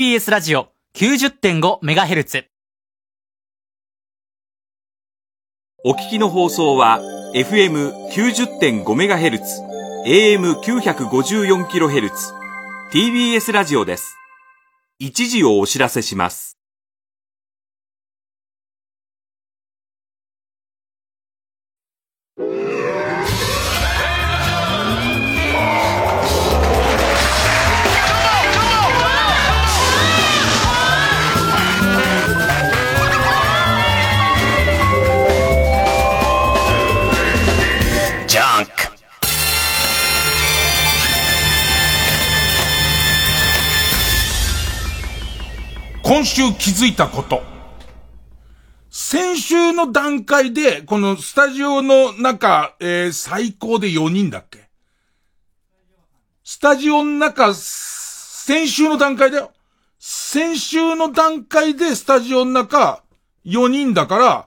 TBS ラジオ 90.5MHz。お聞きの放送は FM90.5MHz、AM954kHz、TBS ラジオです。一時をお知らせします。今週気づいたこと。先週の段階で、このスタジオの中、えー最高で4人だっけ？スタジオの中、先週の段階だよ。先週の段階でスタジオの中、4人だから、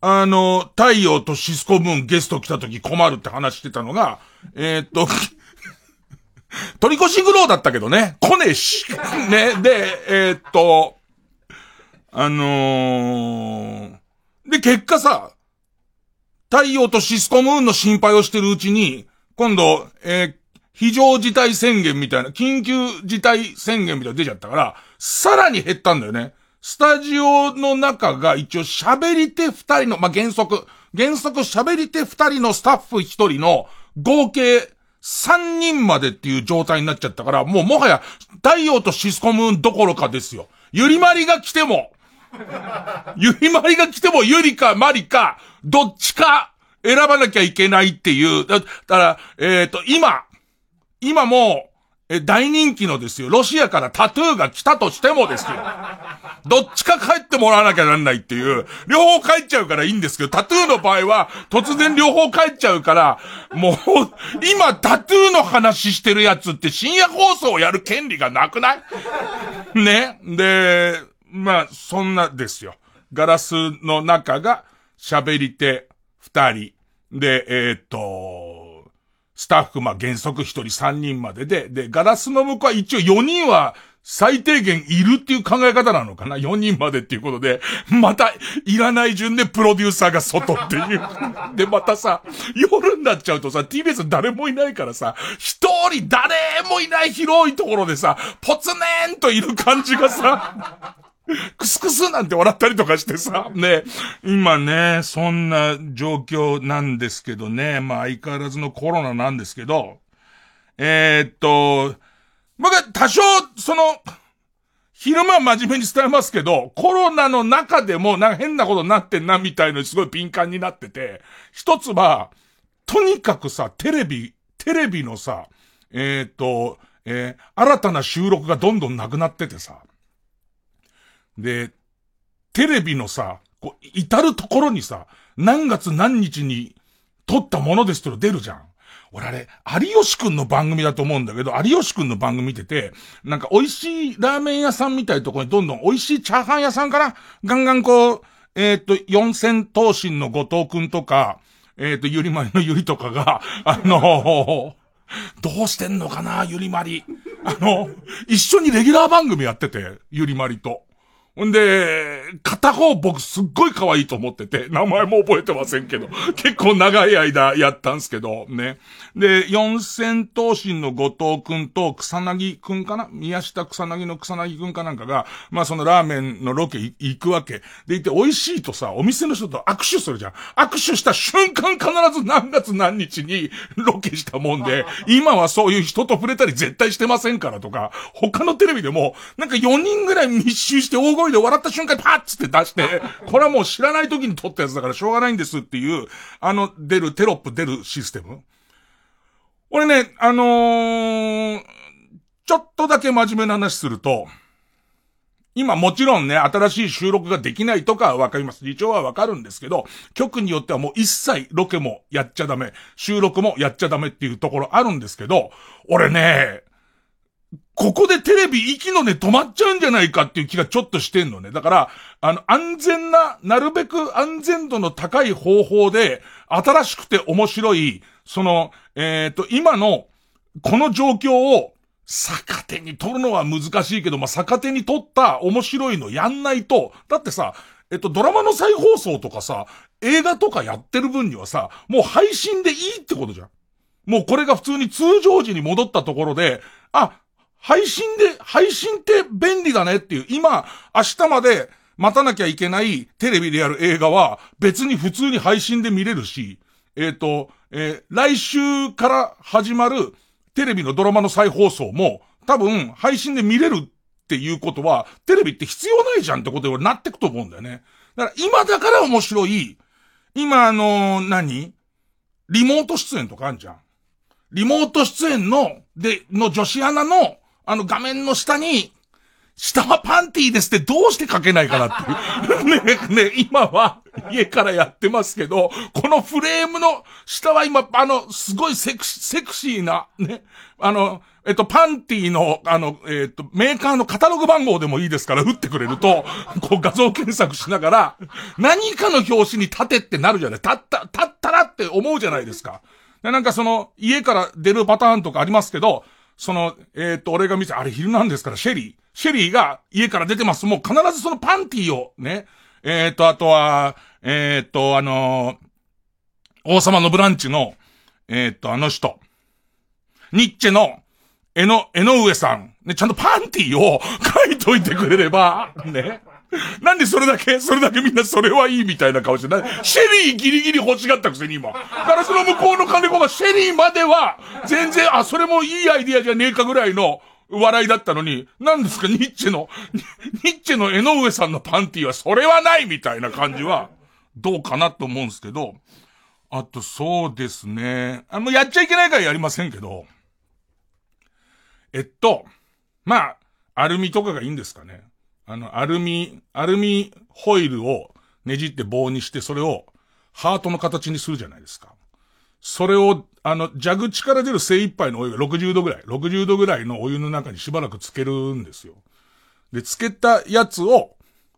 あの、太陽とシスコムーンゲスト来た時困るって話してたのが、えーっと、取り越し苦労だったけどね。来ねえし。ね。で、えーっと、あのー、で、結果さ、太陽とシスコムーンの心配をしてるうちに、今度、えー非常事態宣言みたいな、緊急事態宣言みたいな出ちゃったから、さらに減ったんだよね。スタジオの中が一応喋り手二人の、まあ、原則、原則喋り手二人のスタッフ一人の合計三人までっていう状態になっちゃったから、もうもはや太陽とシスコムーンどころかですよ。ゆりまりが来ても、ゆりまりが来てもゆりかまりか、どっちか選ばなきゃいけないっていう。だから、えっ、と、今、今も、え、大人気のですよ。ロシアからタトゥーが来たとしてもですよ。どっちか帰ってもらわなきゃなんないっていう。両方帰っちゃうからいいんですけど、タトゥーの場合は、突然両方帰っちゃうから、もう、今タトゥーの話してるやつって深夜放送をやる権利がなくない？ね？で、まあ、そんなですよ。ガラスの中が喋り手二人。で、えーっと、スタッフ、まあ、原則一人三人までで、で、ガラスの向こうは一応4人は最低限いるっていう考え方なのかな ?4 人までっていうことで、また、いらない順でプロデューサーが外っていう。で、またさ、夜になっちゃうとさ、TBS 誰もいないからさ、一人誰もいない広いところでさ、ポツネーンといる感じがさ、クスクスなんて笑ったりとかしてさ、ね、今ね、そんな状況なんですけどね、まあ相変わらずのコロナなんですけど、えーっと、僕は多少、その、昼間真面目に伝えますけど、コロナの中でもなんか変なことになってんなみたいのにすごい敏感になってて、一つは、とにかくさ、テレビ、テレビのさ、えーっと、えー新たな収録がどんどんなくなっててさ、で、テレビのさ、こう、至るところにさ、何月何日に撮ったものですと出るじゃん。俺あれ、有吉くんの番組だと思うんだけど、有吉くんの番組見てて、なんか美味しいラーメン屋さんみたいなところにどんどん美味しいチャーハン屋さんかなガンガンこう、えっ、と、四千頭身の後藤くんとか、えっ、と、ゆりまりのゆりとかが、あのどうしてんのかなゆりまり。あの、一緒にレギュラー番組やってて、ゆりまりと。ほんで、片方僕すっごい可愛いと思ってて、名前も覚えてませんけど、結構長い間やったんすけど、ね。で、四千頭身の後藤くんと草薙くんかな？宮下草薙の草薙くんかなんかが、まあそのラーメンのロケい行くわけ。で、行って美味しいとさ、お店の人と握手するじゃん。握手した瞬間必ず何月何日に ロケしたもんで、今はそういう人と触れたり絶対してませんからとか、他のテレビでも、なんか4人ぐらい密集して大声で笑った瞬間にパッつって出して、これはもう知らない時に撮ったやつだからしょうがないんですっていう、あの出る、テロップ出るシステム。俺ね、あのー、ちょっとだけ真面目な話すると、今もちろんね、新しい収録ができないとかはわかります。理長はわかるんですけど、局によってはもう一切ロケもやっちゃダメ、収録もやっちゃダメっていうところあるんですけど、俺ね、ここでテレビ息の根止まっちゃうんじゃないかっていう気がちょっとしてんのね。だから、あの、安全な、なるべく安全度の高い方法で、新しくて面白い、その、えっ、と、今の、この状況を、逆手に取るのは難しいけど、まあ、逆手に取った面白いのやんないと、だってさ、えっと、ドラマの再放送とかさ、映画とかやってる分にはさ、もう配信でいいってことじゃん。もうこれが普通に通常時に戻ったところで、あ、配信で、配信って便利だねっていう、今、明日まで待たなきゃいけないテレビでやる映画は別に普通に配信で見れるし、えっ、ー、と、えー、来週から始まるテレビのドラマの再放送も多分配信で見れるっていうことは、テレビって必要ないじゃんってことになってくと思うんだよね。だから今だから面白い、今あのー、何？リモート出演とかあんじゃん。リモート出演の、で、の女子アナの、あの画面の下に、下はパンティーですってどうして書けないかなっていう。ね、ね、今は家からやってますけど、このフレームの下は今、あの、すごいセクシセクシーな、ね、あの、えっと、パンティーの、あの、えっと、メーカーのカタログ番号でもいいですから打ってくれると、こう画像検索しながら、何かの表紙に立てってなるじゃない。立った、立ったらって思うじゃないですか。で、なんかその、家から出るパターンとかありますけど、その、えっと、俺が見て、あれ昼なんですから、シェリー。シェリーが家から出てます。もう必ずそのパンティーをね、えっ、と、あとは、えっ、と、あの、王様のブランチの、えっ、と、あの人。ニッチェの、えの、えの上さん。ね、ちゃんとパンティーを 書いといてくれれば、ね。なんでそれだけ、それだけみんなそれはいいみたいな顔してない。シェリーギリギリ欲しがったくせに今。ガラスの向こうの金子がシェリーまでは、全然、あ、それもいいアイディアじゃねえかぐらいの、笑いだったのに、何ですか、ニッチェの、ニッチェの江上さんのパンティはそれはないみたいな感じは、どうかなと思うんですけど、あとそうですね。あの、やっちゃいけないからやりませんけど、えっと、まあ、アルミとかがいいんですかね。あの、アルミ、アルミホイルをねじって棒にして、それをハートの形にするじゃないですか。それを、あの、蛇口から出る精一杯のお湯が60度ぐらい、60度ぐらいのお湯の中にしばらくつけるんですよ。で、つけたやつを、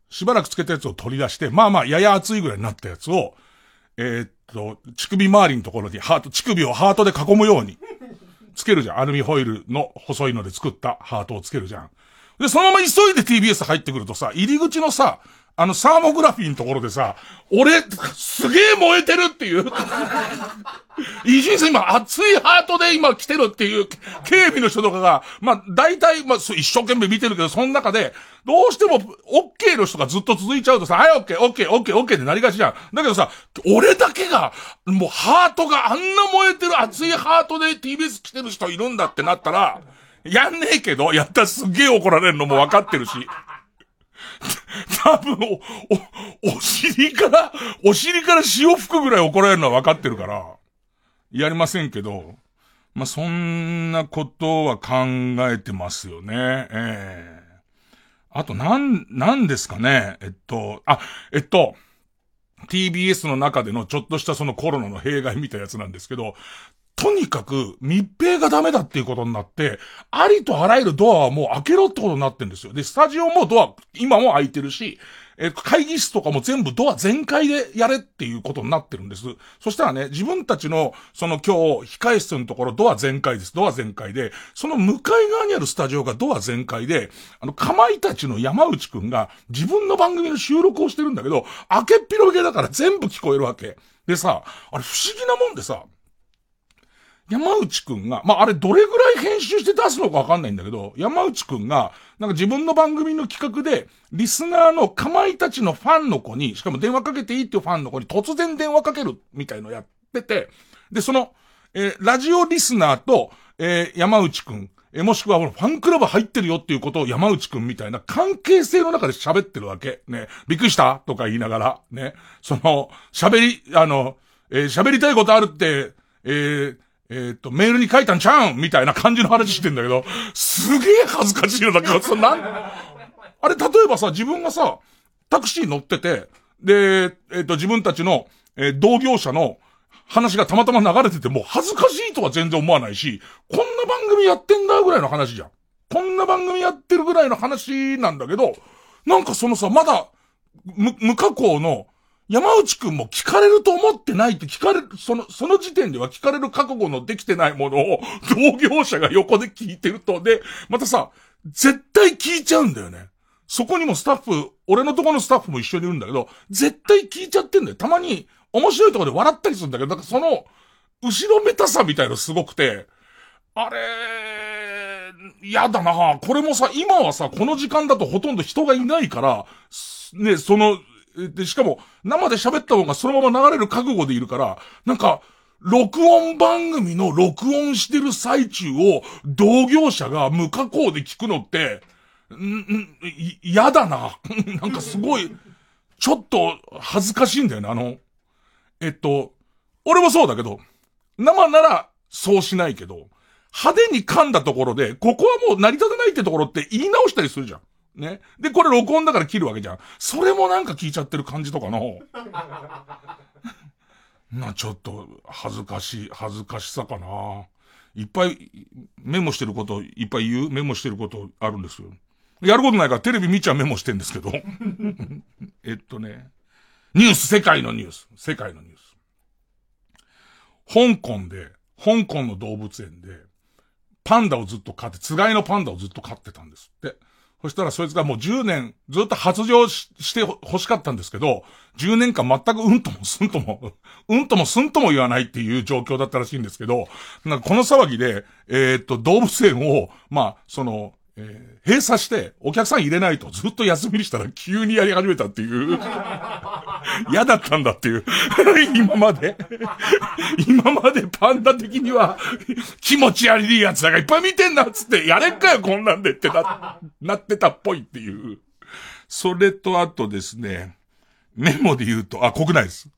しばらくつけたやつを取り出して、まあまあ、やや熱いぐらいになったやつを、えー、っと、乳首周りのところにハート、乳首をハートで囲むように、つけるじゃん。アルミホイルの細いので作ったハートをつけるじゃん。で、そのまま急いで TBS 入ってくるとさ、入り口のさ、あの、サーモグラフィーのところでさ、俺、すげえ燃えてるっていう。イジンさん今熱いハートで今来てるっていう警備の人とかが、まあ大体、まあ一生懸命見てるけど、その中で、どうしても OK の人がずっと続いちゃうとさ、はい OK、OK、OK、OK ってなりがちじゃん。だけどさ、俺だけが、もうハートがあんな燃えてる熱いハートで TBS 来てる人いるんだってなったら、やんねえけど、やったらすげえ怒られるのも分かってるし。多分、お、お尻から、お尻から潮吹くぐらい怒られるのは分かってるから、やりませんけど、まあ、そんなことは考えてますよね。ええー、あと、なん、なんですかね。えっと、あ、えっと、TBS の中でのちょっとしたそのコロナの弊害みたいなやつなんですけど、とにかく密閉がダメだっていうことになって、ありとあらゆるドアはもう開けろってことになってんですよ。で、スタジオもドア、今も開いてるし、え、会議室とかも全部ドア全開でやれっていうことになってるんです。そしたらね、自分たちの、その今日、控室のところドア全開です。ドア全開で、その向かい側にあるスタジオがドア全開で、あの、かまいたちの山内くんが自分の番組の収録をしてるんだけど、開けっ広げだから全部聞こえるわけ。でさ、あれ不思議なもんでさ、山内くんが、まあ、あれどれぐらい編集して出すのかわかんないんだけど、山内くんが、なんか自分の番組の企画で、リスナーのかまいたちのファンの子に、しかも電話かけていいっていうファンの子に突然電話かけるみたいのやってて、で、その、えー、ラジオリスナーと、えー、山内くん、えー、もしくは、ファンクラブ入ってるよっていうことを山内くんみたいな関係性の中で喋ってるわけ。ね。びっくりした？とか言いながら、ね。その、喋り、あの、えー、喋りたいことあるって、えー、えっ、ー、と、メールに書いたんちゃうんみたいな感じの話してんだけど、すげえ恥ずかしいのだから、そなん、あれ、例えばさ、自分がさ、タクシー乗ってて、で、えっ、ー、と、自分たちの、えー、同業者の話がたまたま流れてても、恥ずかしいとは全然思わないし、こんな番組やってんだぐらいの話じゃん。こんな番組やってるぐらいの話なんだけど、なんかそのさ、まだ、無、無加工の、山内くんも聞かれると思ってないって聞かれる、その、その時点では聞かれる覚悟のできてないものを、同業者が横で聞いてると、で、またさ、絶対聞いちゃうんだよね。そこにもスタッフ、俺のところのスタッフも一緒にいるんだけど、絶対聞いちゃってんだよ。たまに、面白いとこで笑ったりするんだけど、なんかその、後ろめたさみたいのすごくて、あれ、嫌だなこれもさ、今はさ、この時間だとほとんど人がいないから、ね、その、で、しかも、生で喋った方がそのまま流れる覚悟でいるから、なんか、録音番組の録音してる最中を同業者が無加工で聞くのって、ん、ん、嫌だな。なんかすごい、ちょっと恥ずかしいんだよね、あの、えっと、俺もそうだけど、生ならそうしないけど、派手に噛んだところで、ここはもう成り立たないってところって言い直したりするじゃん。ね。で、これ録音だから切るわけじゃん。それもなんか聞いちゃってる感じとかの。な、ちょっと、恥ずかしい、恥ずかしさかな。いっぱい、メモしてること、いっぱい言うメモしてることあるんですよ。やることないからテレビ見ちゃメモしてんですけど。えっとね。ニュース、世界のニュース。世界のニュース。香港で、香港の動物園で、パンダをずっと飼って、つがいのパンダをずっと飼ってたんですって。そしたらそいつがもう10年ずっと発情して欲しかったんですけど、10年間全くうんともすんとも、うんともすんとも言わないっていう状況だったらしいんですけど、なんかこの騒ぎで、えー、っと、動物園を、まあ、その、えー、閉鎖してお客さん入れないとずっと休みにしたら急にやり始めたっていう。嫌だったんだっていう。今まで。今までパンダ的には気持ち悪いやつらがいっぱい見てんなっつってやれっかよこんなんでってな、なってたっぽいっていう。それとあとですね、メモで言うと、あ、国内です。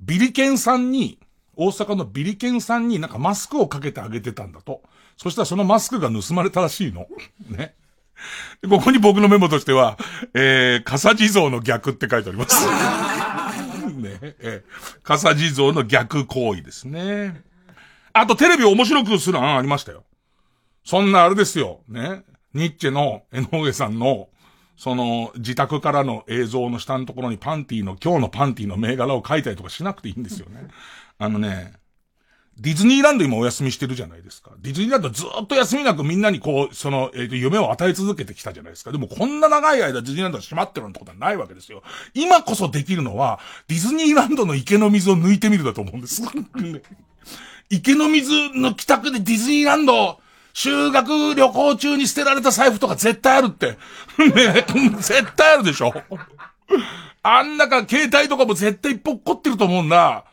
ビリケンさんに、大阪のビリケンさんになんかマスクをかけてあげてたんだと。そしたらそのマスクが盗まれたらしいの。ね。ここに僕のメモとしては、えー、笠地蔵の逆って書いてあります。ね、えー、笠地蔵の逆行為ですね。あとテレビ面白くする案ありましたよ。そんなあれですよ。ね。ニッチェの江上さんの、その、自宅からの映像の下のところにパンティの、今日のパンティの銘柄を書いたりとかしなくていいんですよね。あのね、ディズニーランド今お休みしてるじゃないですか。ディズニーランドずっと休みなくみんなにこう、その、えっ、ー、と、夢を与え続けてきたじゃないですか。でもこんな長い間ディズニーランドが閉まってるなんてことはないわけですよ。今こそできるのは、ディズニーランドの池の水を抜いてみるだと思うんです。池の水の帰宅でディズニーランド、修学旅行中に捨てられた財布とか絶対あるって。ね、絶対あるでしょ。あん中携帯とかも絶対ぽっこってると思うんだ。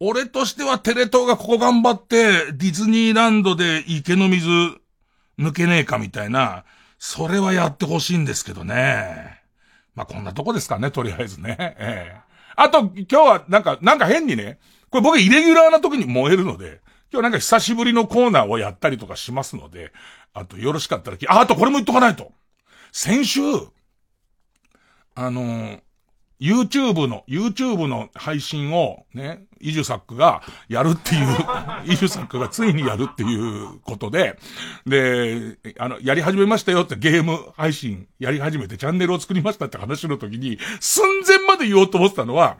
俺としてはテレ東がここ頑張って、ディズニーランドで池の水抜けねえかみたいな、それはやってほしいんですけどね。まあ、こんなとこですかね、とりあえずね。ええあと、今日はなんか、なんか変にね、これ僕イレギュラーな時に燃えるので、今日なんか久しぶりのコーナーをやったりとかしますので、あとよろしかったら、あ、あとこれも言っとかないと。先週、あのー、YouTube の、YouTube の配信をね、イジュサックがやるっていう、イジュサックがついにやるっていうことで、で、あの、やり始めましたよってゲーム配信やり始めてチャンネルを作りましたって話の時に、寸前まで言おうと思ってたのは、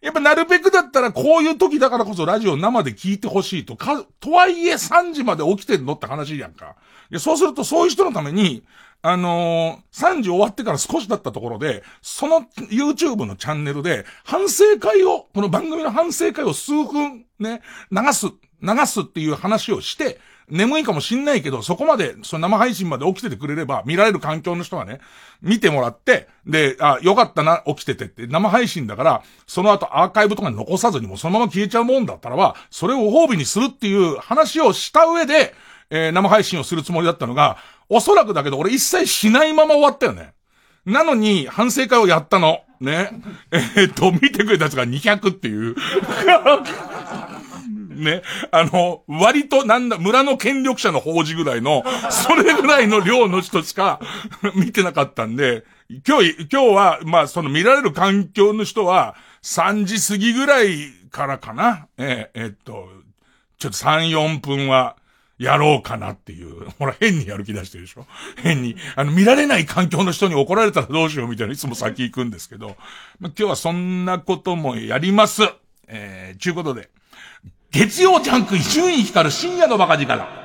やっぱなるべくだったらこういう時だからこそラジオ生で聞いてほしいとか、とはいえ3時まで起きてんのって話やんか。そうするとそういう人のために、あのー、3時終わってから少しだったところで、その YouTube のチャンネルで、反省会を、この番組の反省会を数分ね、流す、流すっていう話をして、眠いかもしんないけど、そこまで、その生配信まで起きててくれれば、見られる環境の人がね、見てもらって、で、あ、よかったな、起きててって、生配信だから、その後アーカイブとか残さずにもそのまま消えちゃうもんだったらば、それをご褒美にするっていう話をした上で、えー、生配信をするつもりだったのが、おそらくだけど俺一切しないまま終わったよね。なのに、反省会をやったの。ね。え、っと、見てくれたやつが200っていう。ね。あの、割となんだ、村の権力者の法事ぐらいの、それぐらいの量の人しか 見てなかったんで、今日、今日は、まあ、その見られる環境の人は、3時過ぎぐらいからかな。えー、えー、っと、ちょっと3、4分は、やろうかなっていう。ほら、変にやる気出してるでしょ変に。あの、見られない環境の人に怒られたらどうしようみたいないつも先行くんですけど、まあ、今日はそんなこともやります。えー、ちゅうことで、月曜ジャンク伊集院光る深夜のバカ力。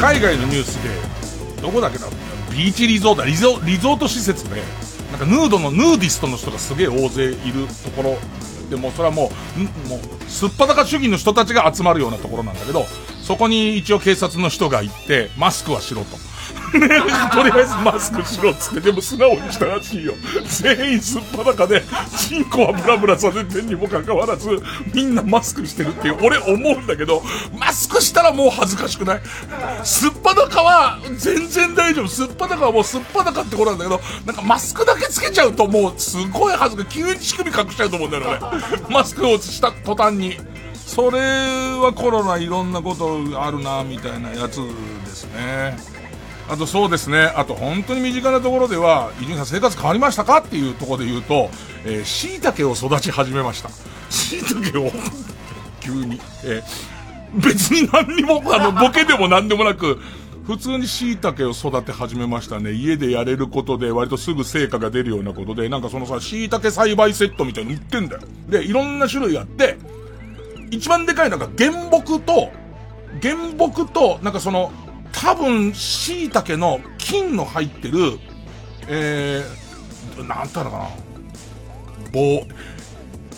海外のニュースで、どこだっけな、ビーチリゾート、リゾリゾート施設で、なんかヌードの、ヌーディストの人がすげえ大勢いるところ、でもそれはもう、もう、すっぱだか主義の人たちが集まるようなところなんだけど、そこに一応警察の人が行って、マスクはしろと。とりあえずマスクしろっつって、でも素直にしたらしいよ。全員すっぱだかで、チンコはブラブラさせてんにもかかわらず、みんなマスクしてるっていう、俺思うんだけど、マスクしたらもう恥ずかしくないすっぱだかは全然大丈夫。すっぱだかはもうすっぱだかってことなんだけど、なんかマスクだけつけちゃうともうすごい恥ずかしい。急に乳首隠しちゃうと思うんだよね。マスクをした途端に。それはコロナいろんなことあるな、みたいなやつですね。あとそうですね、あと本当に身近なところでは、伊集院さん生活変わりましたか？っていうところで言うと、えー、椎茸を育ち始めました。椎茸を 急に、えー、別に何にも、あの、ボケでも何でもなく、普通に椎茸を育て始めましたね。家でやれることで割とすぐ成果が出るようなことで、なんかそのさ、椎茸栽培セットみたいに売ってんだよ。で、いろんな種類あって、一番でかいのが原木と、原木と、なんかその、多分、椎茸の金の入ってる、えー、なんていうのかな。棒。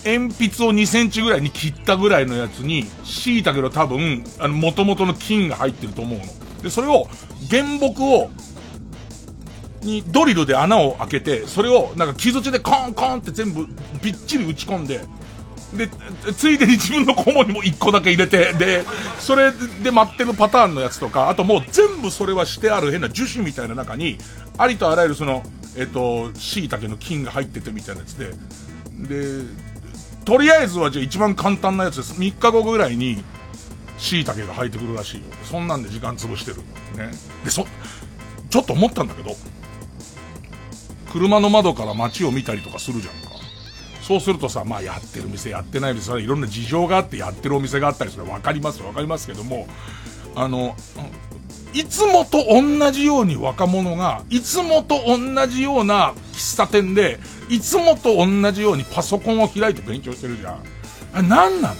鉛筆を2センチぐらいに切ったぐらいのやつに、椎茸の多分、あの、元々の金が入ってると思うの。で、それを、原木を、にドリルで穴を開けて、それをなんか木槌でコンコンって全部びっちり打ち込んで、で、ついでに自分の顧問にも1個だけ入れて、で、それで待ってるパターンのやつとか、あともう全部それはしてある変な樹脂みたいな中に、ありとあらゆるその、えっと、椎茸の菌が入っててみたいなやつで、で、とりあえずはじゃあ一番簡単なやつです。3日後ぐらいに、椎茸が生えてくるらしいよ。そんなんで時間潰してる。ね。で、そ、ちょっと思ったんだけど、車の窓から街を見たりとかするじゃん。そうするとさ、まあやってる店やってない店、いろんな事情があってやってるお店があったりする。わかりますわかりますけども、あの、いつもと同じように若者が、いつもと同じような喫茶店で、いつもと同じようにパソコンを開いて勉強してるじゃん。あ、なんなの？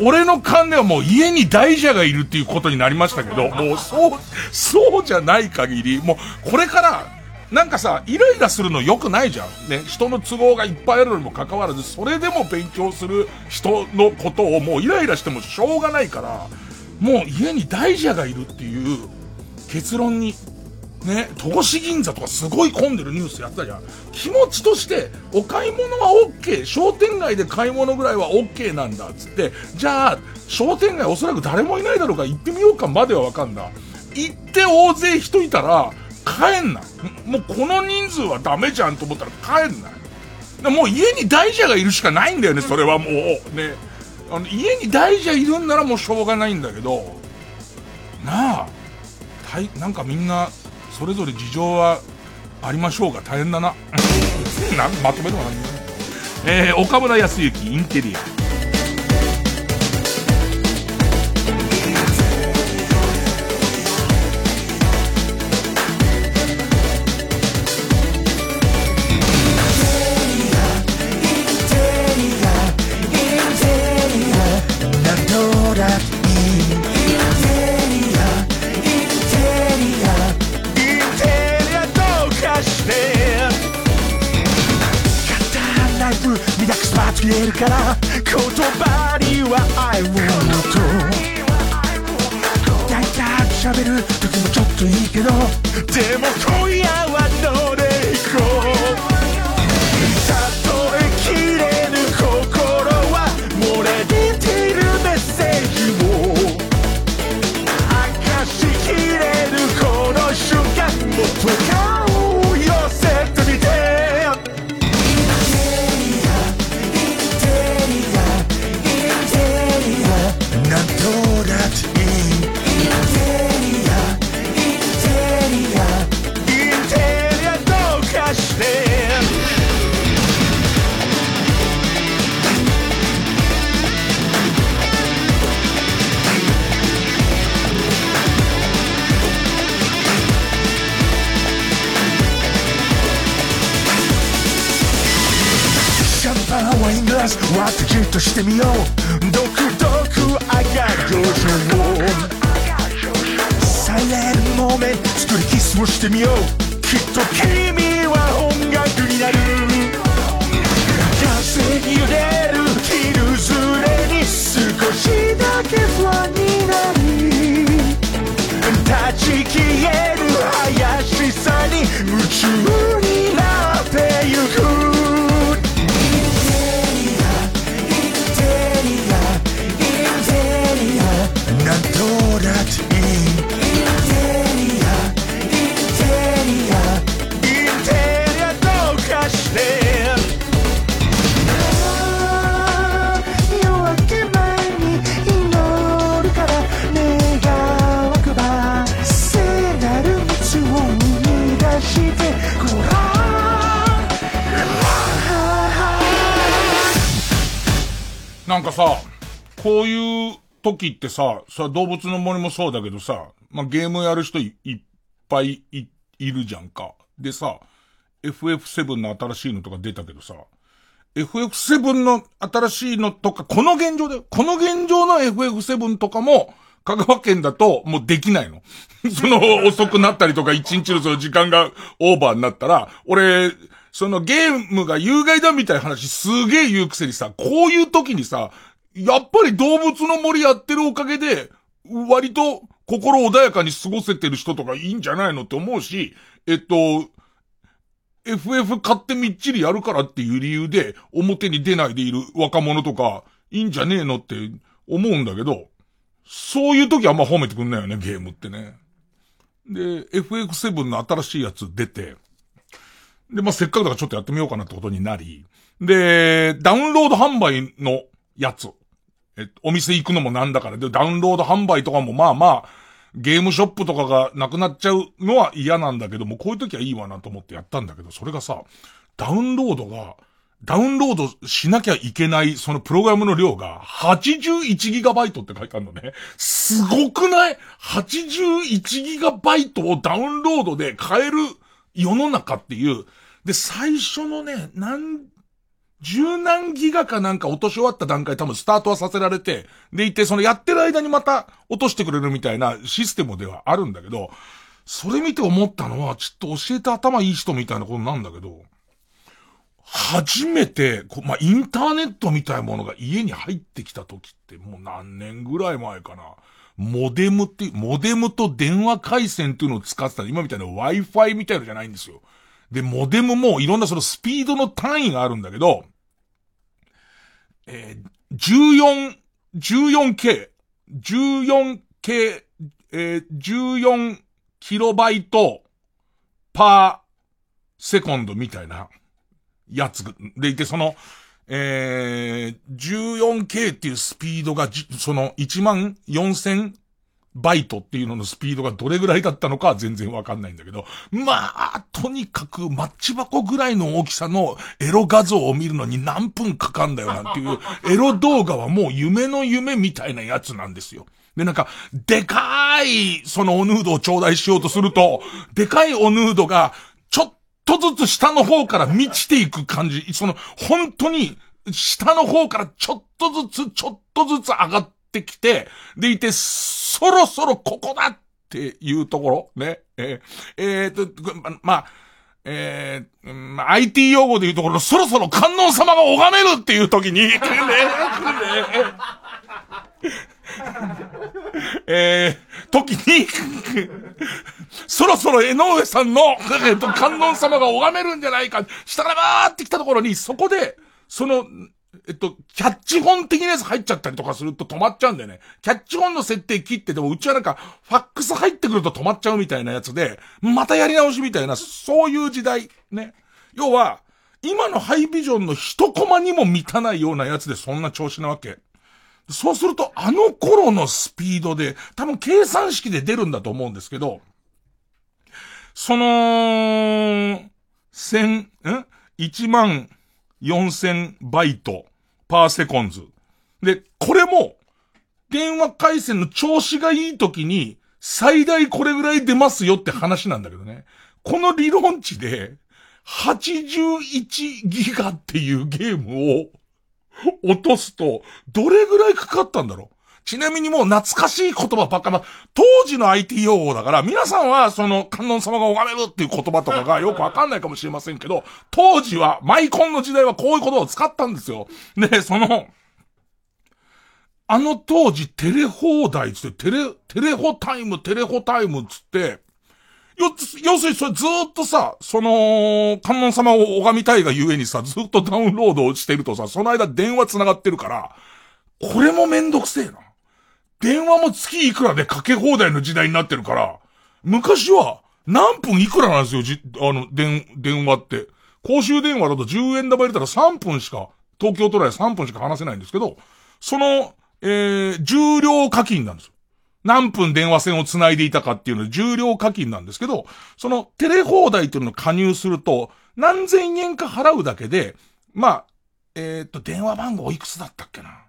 俺の勘ではもう家に大蛇がいるっていうことになりましたけど、もうそう、そうじゃない限り、もうこれからなんかさ、イライラするの良くないじゃん。ね、人の都合がいっぱいあるのにもかかわらず、それでも勉強する人のことをもうイライラしてもしょうがないから、もう家に大蛇がいるっていう結論に、ね、戸越銀座とかすごい混んでるニュースやったじゃん。気持ちとして、お買い物は OK。商店街で買い物ぐらいは OK なんだ。つって、じゃあ、商店街おそらく誰もいないだろうから行ってみようかまではわかんだ。行って大勢人いたら、帰んない。もうこの人数はダメじゃんと思ったら帰んない。もう家に大蛇がいるしかないんだよね、それはもう。ね。あの、家に大蛇いるんならもうしょうがないんだけど、なあ、たい、なんかみんな、それぞれ事情はありましょうが大変だな。なまとめてもなんえー、岡村康之、インテリア。時ってさ、さ、動物の森もそうだけどさ、まあ、ゲームやる人いいっぱいい、いるじゃんか。でさ、FF7 の新しいのとか出たけどさ、FF7 の新しいのとか、この現状で、この現状の FF7 とかも、香川県だともうできないの。その遅くなったりとか一日のその時間がオーバーになったら、俺、そのゲームが有害だみたいな話すげえ言うくせにさ、こういう時にさ、やっぱり動物の森やってるおかげで、割と心穏やかに過ごせてる人とかいいんじゃないのって思うし、えっと、FF 買ってみっちりやるからっていう理由で表に出ないでいる若者とかいいんじゃねえのって思うんだけど、そういう時はあんま褒めてくんないよね、ゲームってね。で、FF7 の新しいやつ出て、で、まあ、せっかくだからちょっとやってみようかなってことになり、で、ダウンロード販売のやつ。えっと、お店行くのもなんだから、で、ダウンロード販売とかもまあまあ、ゲームショップとかがなくなっちゃうのは嫌なんだけども、こういう時はいいわなと思ってやったんだけど、それがさ、ダウンロードが、ダウンロードしなきゃいけない、そのプログラムの量が 81GB って書いてあるのね。すごくない ?81GB をダウンロードで買える世の中っていう。で、最初のね、何、十何ギガかなんか落とし終わった段階多分スタートはさせられて、でいてそのやってる間にまた落としてくれるみたいなシステムではあるんだけど、それ見て思ったのは、ちょっと教えて頭いい人みたいなことなんだけど、初めて、こまあ、インターネットみたいなものが家に入ってきた時ってもう何年ぐらい前かな。モデムって、モデムと電話回線っていうのを使ってた今みたいな Wi-Fi みたいのじゃないんですよ。で、モデムもいろんなそのスピードの単位があるんだけど、えー、14、14K、14K、えー、14キロバイトパーセコンドみたいなやつ。でいて、その、えー、14K っていうスピードがじ、その1万4000バイトっていうののスピードがどれぐらいだったのかは全然わかんないんだけど、まあ、とにかくマッチ箱ぐらいの大きさのエロ画像を見るのに何分かかんだよなんていう、エロ動画はもう夢の夢みたいなやつなんですよ。で、なんか、でかい、そのおヌードを頂戴しようとすると、でかいおヌードが、ちょっとずつ下の方から満ちていく感じ、その、本当に、下の方からちょっとずつ、ちょっとずつ上がってきて、でいて、そろそろここだっていうところ、ね。えー、えー、と、ま、あ、えー、まあ、IT 用語で言うところ、そろそろ観音様が拝めるっていう時に、ね、ね、えー、時に、そろそろ江上さんの、えっと、観音様が拝めるんじゃないか、下からバーって来たところに、そこで、その、えっと、キャッチ本的なやつ入っちゃったりとかすると止まっちゃうんだよね。キャッチ本の設定切ってでもうちはなんか、ファックス入ってくると止まっちゃうみたいなやつで、またやり直しみたいな、そういう時代、ね。要は、今のハイビジョンの一コマにも満たないようなやつでそんな調子なわけ。そうすると、あの頃のスピードで、多分計算式で出るんだと思うんですけど、その、千、ん ?1 万4000バイト per seconds。で、これも、電話回線の調子がいい時に、最大これぐらい出ますよって話なんだけどね。この理論値で、81ギガっていうゲームを、落とすと、どれぐらいかかったんだろう？ちなみにもう懐かしい言葉ばっかり、当時の IT 用語だから、皆さんはその観音様が拝めるっていう言葉とかがよくわかんないかもしれませんけど、当時は、マイコンの時代はこういう言葉を使ったんですよ。で、その、あの当時テレ放題つって、テレ、テレホタイム、テレホタイムつって、よ、要するにそれずっとさ、その、観音様を拝みたいがゆえにさ、ずっとダウンロードしてるとさ、その間電話繋がってるから、これもめんどくせえな。電話も月いくらでかけ放題の時代になってるから、昔は何分いくらなんですよ、じ、あの、電、電話って。公衆電話だと10円玉入れたら3分しか、東京都内3分しか話せないんですけど、その、えー、重量課金なんですよ。何分電話線を繋いでいたかっていうのは重量課金なんですけど、そのテレ放題っていうのを加入すると、何千円か払うだけで、まあ、えー、っと、電話番号いくつだったっけな。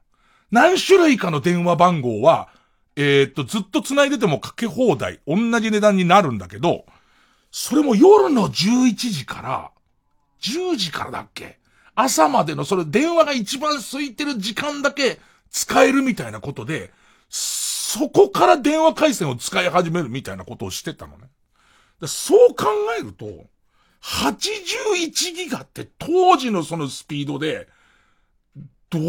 何種類かの電話番号は、えー、っと、ずっと繋いでてもかけ放題、同じ値段になるんだけど、それも夜の11時から、10時からだっけ？朝までの、それ電話が一番空いてる時間だけ使えるみたいなことで、そこから電話回線を使い始めるみたいなことをしてたのね。そう考えると、81ギガって当時のそのスピードで、ど、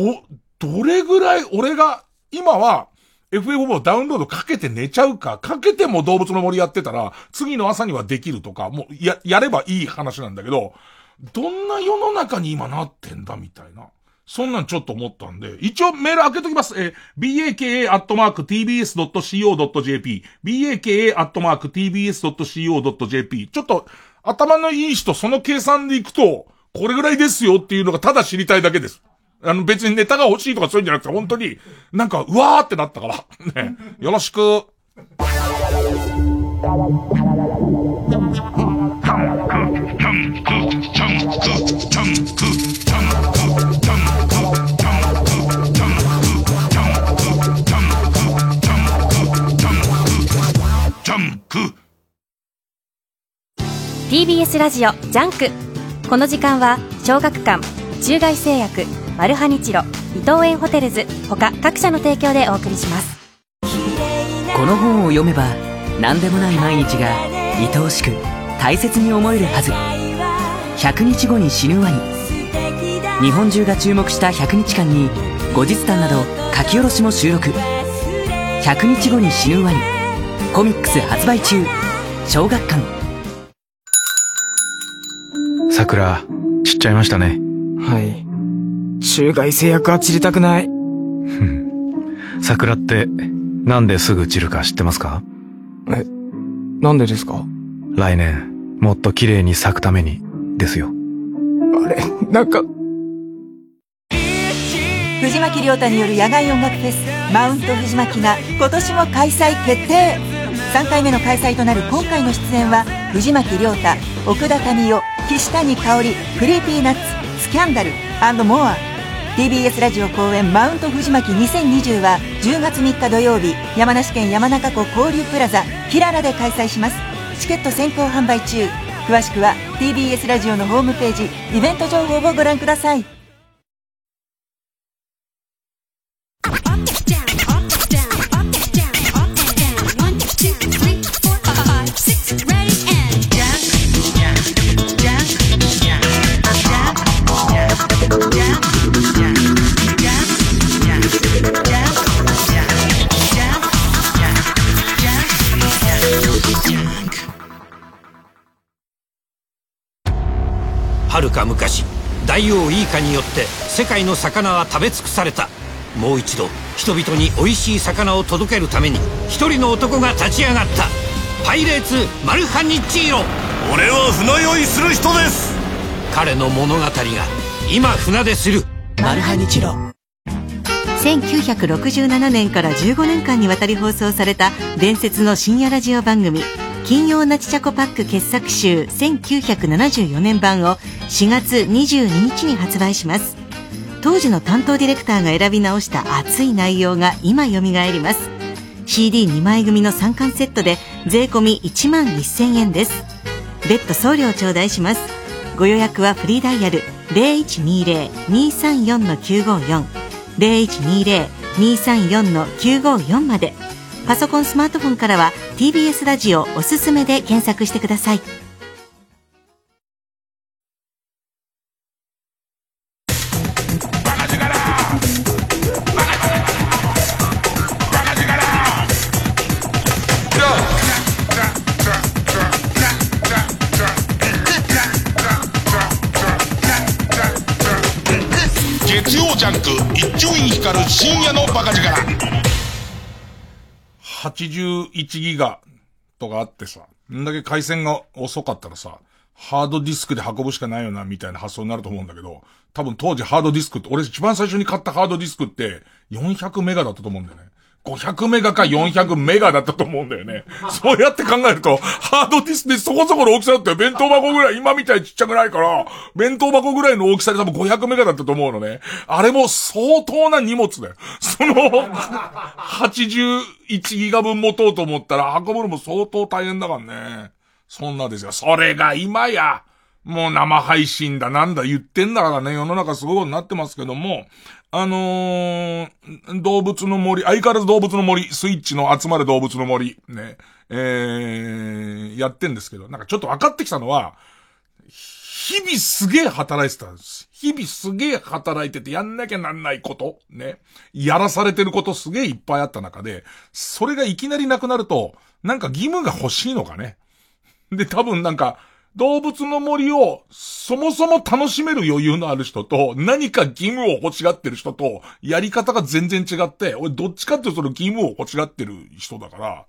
どれぐらい俺が、今は FF をダウンロードかけて寝ちゃうか、かけても動物の森やってたら、次の朝にはできるとか、もうや、やればいい話なんだけど、どんな世の中に今なってんだみたいな。そんなんちょっと思ったんで、一応メール開けときます。えー、baka.tbs.co.jp、baka.tbs.co.jp。ちょっと、頭のいい人、その計算でいくと、これぐらいですよっていうのがただ知りたいだけです。あの別にネタが欲しいとかそういうんじゃなくて、本当に、なんか、うわーってなったから。ね。よろしく。TBS ラジオジャンクこの時間は小学館中外製薬マルハニチロ伊藤園ホテルズ他各社の提供でお送りします。この本を読めば何でもない毎日が愛おしく大切に思えるはず。100日後に死ぬワニ日本中が注目した100日間に後日談など書き下ろしも収録。100日後に死ぬワニコミックス発売中。小学館。桜散っちゃいましたね。はい中外製薬は散りたくない。桜ってなんですぐ散るか知ってますか？え、なんでですか？来年もっと綺麗に咲くためにですよ。あれ、なんか。藤巻亮太による野外音楽フェスマウント藤巻が今年も開催決定3回目の開催となる今回の出演は藤巻亮太奥田民生岸谷香織クリーピーナッツスキャンダルモア TBS ラジオ公演マウント藤巻2020は10月3日土曜日山梨県山中湖交流プラザキララで開催します。チケット先行販売中。詳しくは TBS ラジオのホームページイベント情報をご覧ください。イーカによって世界の魚は食べ尽くされた。もう一度人々に美味しい魚を届けるために一人の男が立ち上がった。パイレーツマルハニッチーロ。俺は船酔いする人です。彼の物語が今船出する。マルハニチロ。1967年から15年間にわたり放送された伝説の深夜ラジオ番組金曜ナチチャコパック傑作集1974年版を4月22日に発売します。当時の担当ディレクターが選び直した熱い内容が今蘇ります。CD2 枚組の3巻セットで税込1万1000円です。別途送料頂戴します。ご予約はフリーダイヤル0120-234-954 0120-234-954まで。パソコンスマートフォンからは TBS ラジオおすすめで検索してください。11ギガとかあってさ、んだけ回線が遅かったらさ、ハードディスクで運ぶしかないよな、みたいな発想になると思うんだけど、多分当時ハードディスクって、俺一番最初に買ったハードディスクって400メガだったと思うんだよね。500メガか400メガだったと思うんだよね。そうやって考えると、ハードディスクでそこそこの大きさだったよ。弁当箱ぐらい、今みたいにちっちゃくないから、弁当箱ぐらいの大きさで多分500メガだったと思うのね。あれも相当な荷物だよ。その、81ギガ分持とうと思ったら運ぶのも相当大変だからね。そんなですよ。それが今や、もう生配信だなんだ言ってんだからね、世の中すごいことになってますけども、あのー、動物の森、相変わらず動物の森、スイッチの集まる動物の森、ね、えー、やってんですけど、なんかちょっと分かってきたのは、日々すげえ働いてたんです。日々すげえ働いててやんなきゃなんないこと、ね。やらされてることすげえいっぱいあった中で、それがいきなりなくなると、なんか義務が欲しいのかね。で、多分なんか、動物の森をそもそも楽しめる余裕のある人と、何か義務を欲しがってる人と、やり方が全然違って、俺どっちかっていうとその義務を欲しがってる人だから、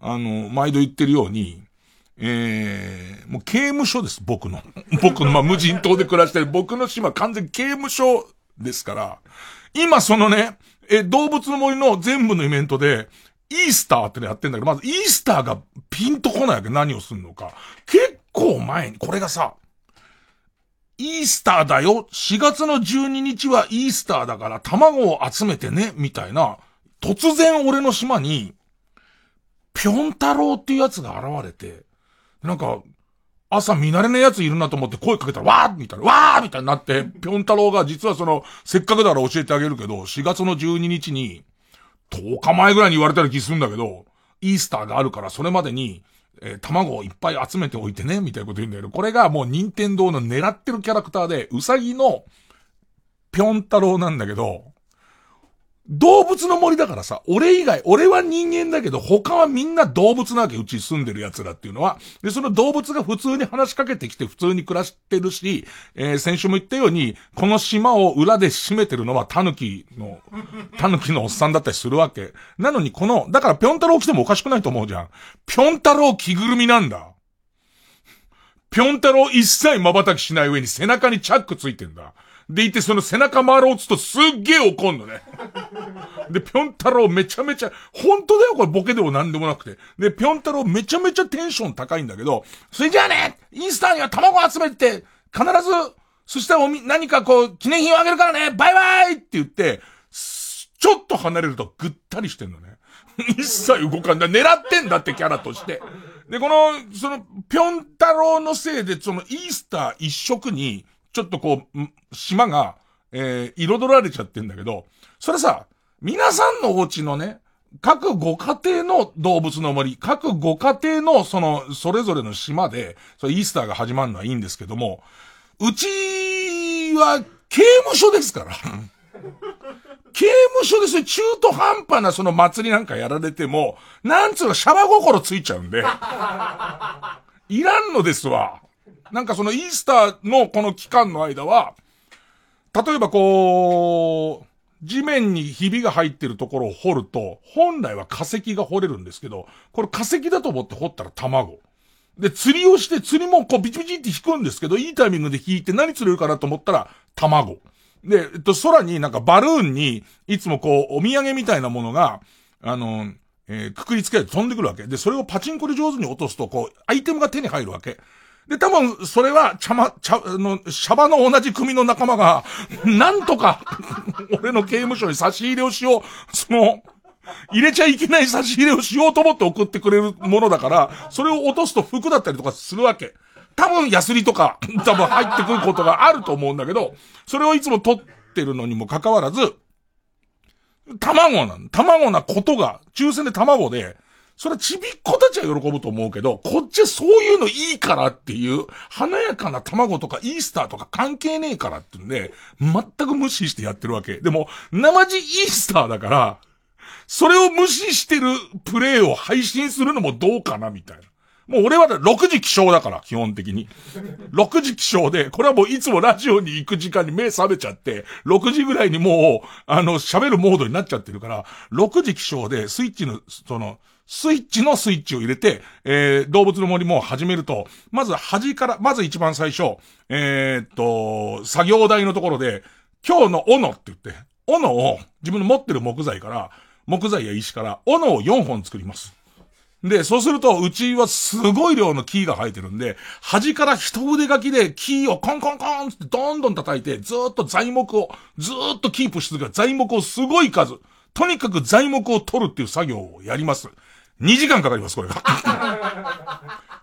あの、毎度言ってるように、えー、もう刑務所です、僕の。僕の、まあ、無人島で暮らしてる僕の島完全刑務所ですから、今そのね、え、動物の森の全部のイベントで、イースターってのやってんだけど、まずイースターがピンとこないわけ何をすんのか。結構前に、これがさ、イースターだよ !4 月の12日はイースターだから卵を集めてねみたいな、突然俺の島に、ぴょん太郎っていうやつが現れて、なんか、朝見慣れないやついるなと思って声かけたら、わーみたいな、わーみたいになって、ぴょん太郎が実はその、せっかくだから教えてあげるけど、4月の12日に、10日前ぐらいに言われたら気するんだけど、イースターがあるからそれまでに、えー、卵をいっぱい集めておいてね、みたいなこと言うんだけど、これがもう任天堂の狙ってるキャラクターで、うさぎの、ぴょん太郎なんだけど、動物の森だからさ、俺以外、俺は人間だけど、他はみんな動物なわけ、うち住んでる奴らっていうのは。で、その動物が普通に話しかけてきて普通に暮らしてるし、えー、先週も言ったように、この島を裏で占めてるのは狸の、狸のおっさんだったりするわけ。なのにこの、だからぴょん太郎来てもおかしくないと思うじゃん。ぴょん太郎着ぐるみなんだ。ぴょん太郎一切瞬きしない上に背中にチャックついてんだ。でいてその背中回ろうつとすっげえ怒んのね。で、ぴょん太郎めちゃめちゃ、本当だよこれボケでもなんでもなくて。で、ぴょん太郎めちゃめちゃテンション高いんだけど、それじゃあね、インスターには卵集めて、必ず、そしたらおみ、何かこう、記念品をあげるからね、バイバイって言って、ちょっと離れるとぐったりしてんのね。一切動かんだ。狙ってんだってキャラとして。で、この、その、ぴょん太郎のせいで、そのイースター一色に、ちょっとこう、島が、えー、彩られちゃってんだけど、それさ、皆さんのお家のね、各ご家庭の動物の森、各ご家庭のその、それぞれの島で、そイースターが始まるのはいいんですけども、うちは刑務所ですから。刑務所ですよ。中途半端なその祭りなんかやられても、なんつうの、シャバ心ついちゃうんで。いらんのですわ。なんかそのイースターのこの期間の間は、例えばこう、地面にひびが入ってるところを掘ると、本来は化石が掘れるんですけど、これ化石だと思って掘ったら卵。で、釣りをして、釣りもこうビチビチって引くんですけど、いいタイミングで引いて何釣れるかなと思ったら、卵。で、えっと、空になんかバルーンに、いつもこう、お土産みたいなものが、あの、えー、くくりつけて飛んでくるわけ。で、それをパチンコで上手に落とすと、こう、アイテムが手に入るわけ。で、多分、それは、茶ま、茶、の、シャバの同じ組の仲間が、なんとか、俺の刑務所に差し入れをしよう、その、入れちゃいけない差し入れをしようと思って送ってくれるものだから、それを落とすと服だったりとかするわけ。多分ヤスリとか、多分入ってくることがあると思うんだけど、それをいつも取ってるのにもかかわらず、卵なの。卵なことが、抽選で卵で、それはちびっ子たちは喜ぶと思うけど、こっちはそういうのいいからっていう、華やかな卵とかイースターとか関係ねえからってんで、全く無視してやってるわけ。でも、生地イースターだから、それを無視してるプレイを配信するのもどうかなみたいな。もう俺は6時起床だから、基本的に。6時起床で、これはもういつもラジオに行く時間に目覚めちゃって、6時ぐらいにもう、あの、喋るモードになっちゃってるから、6時起床でスイッチの、その、スイッチのスイッチを入れて、えー、動物の森も始めると、まず端から、まず一番最初、えー、っと、作業台のところで、今日の斧って言って、斧を自分の持ってる木材から、木材や石から、斧を4本作ります。で、そうすると、うちはすごい量のキーが生えてるんで、端から一腕書きでキーをコンコンコンってどんどん叩いて、ずっと材木を、ずっとキープし続ける。材木をすごい数。とにかく材木を取るっていう作業をやります。2時間かかります、これが。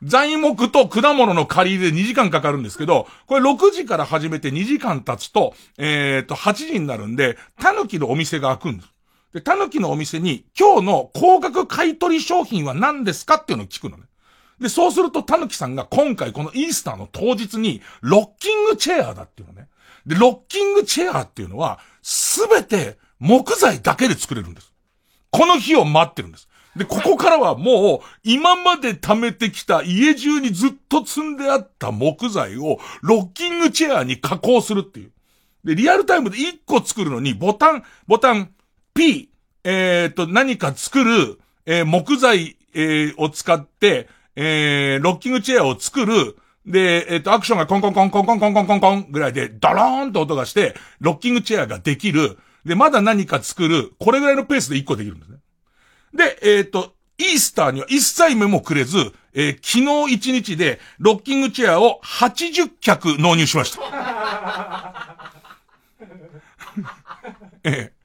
材木と果物の借りで2時間かかるんですけど、これ6時から始めて2時間経つと、えっ、と、8時になるんで、タヌキのお店が開くんです。で、タヌキのお店に、今日の高額買取商品は何ですかっていうのを聞くのね。で、そうするとタヌキさんが今回このイースターの当日に、ロッキングチェアだっていうのね。で、ロッキングチェアっていうのは、すべて木材だけで作れるんです。この日を待ってるんです。で、ここからはもう、今まで貯めてきた家中にずっと積んであった木材を、ロッキングチェアに加工するっていう。で、リアルタイムで1個作るのに、ボタン、ボタン、P、えっ、ー、と、何か作る、えー、木材、えー、を使って、えー、ロッキングチェアを作る。で、えっ、ー、と、アクションがコンコンコンコンコンコンコンコンコンぐらいで、ドローンと音がして、ロッキングチェアができる。で、まだ何か作る。これぐらいのペースで1個できるんですね。で、えっ、ー、と、イースターには一切目もくれず、えー、昨日1日で、ロッキングチェアを80脚納入しました。ええ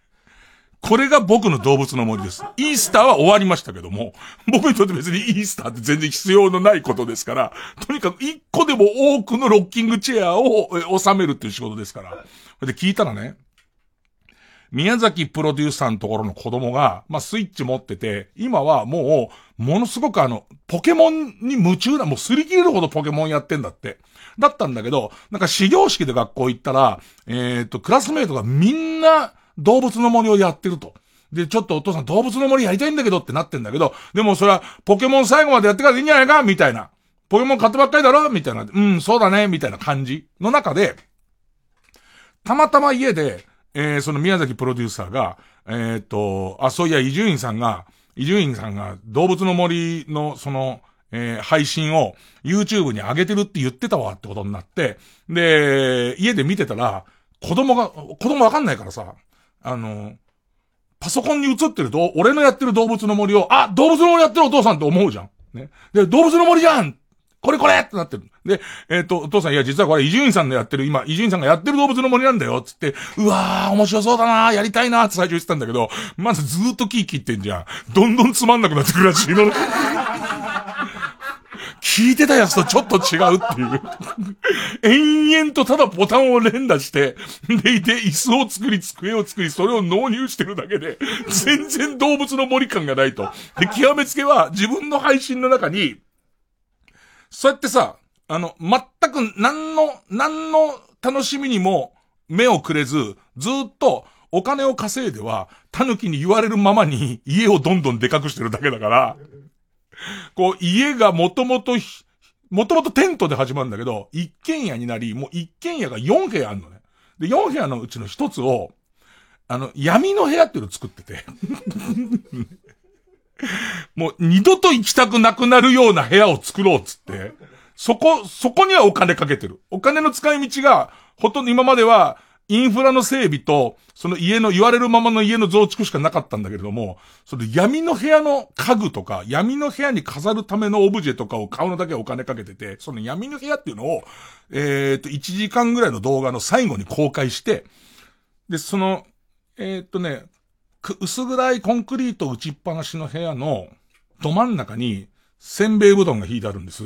これが僕の動物の森です。イースターは終わりましたけども、僕にとって別にイースターって全然必要のないことですから、とにかく一個でも多くのロッキングチェアを収めるっていう仕事ですから。で、聞いたらね、宮崎プロデューサーのところの子供が、まあ、スイッチ持ってて、今はもう、ものすごくあの、ポケモンに夢中な、もう擦り切れるほどポケモンやってんだって。だったんだけど、なんか始業式で学校行ったら、えっ、ー、と、クラスメイトがみんな、動物の森をやってると。で、ちょっとお父さん動物の森やりたいんだけどってなってんだけど、でもそれはポケモン最後までやってからいいんじゃないか？みたいな。ポケモン買ってばっかりだろ？みたいな。うん、そうだねみたいな感じの中で、たまたま家で、えー、その宮崎プロデューサーが、えー、っと、あ、そういや、伊集院さんが、伊集院さんが動物の森の、その、えー、配信を YouTube に上げてるって言ってたわってことになって、で、家で見てたら、子供が、子供わかんないからさ、あの、パソコンに映ってると、俺のやってる動物の森を、あ、動物の森やってるお父さんって思うじゃん。ね。で、動物の森じゃんこれこれってなってる。で、えっ、ー、と、お父さん、いや、実はこれ、伊集院さんのやってる、今、伊集院さんがやってる動物の森なんだよ、つって、うわー、面白そうだなやりたいなって最初言ってたんだけど、まずずーっとキー切ってんじゃん。どんどんつまんなくなってくるらしいの。聞いてたやつとちょっと違うっていう。延々とただボタンを連打して、でいて椅子を作り、机を作り、それを納入してるだけで、全然動物の森感がないと。で、極めつけは自分の配信の中に、そうやってさ、あの、全く何の、何の楽しみにも目をくれず、ずっとお金を稼いでは、狸に言われるままに 家をどんどんでかくしてるだけだから、こう、家がもともと、もともとテントで始まるんだけど、一軒家になり、もう一軒家が4部屋あるのね。で、4部屋のうちの一つを、あの、闇の部屋っていうのを作ってて。もう二度と行きたくなくなるような部屋を作ろうっつって。そこ、そこにはお金かけてる。お金の使い道が、ほとんど今までは、インフラの整備と、その家の、言われるままの家の増築しかなかったんだけれども、その闇の部屋の家具とか、闇の部屋に飾るためのオブジェとかを買うのだけお金かけてて、その闇の部屋っていうのを、えっ、と、1時間ぐらいの動画の最後に公開して、で、その、えっ、とね、薄暗いコンクリート打ちっぱなしの部屋のど真ん中に、せんべい布団が引いてあるんです。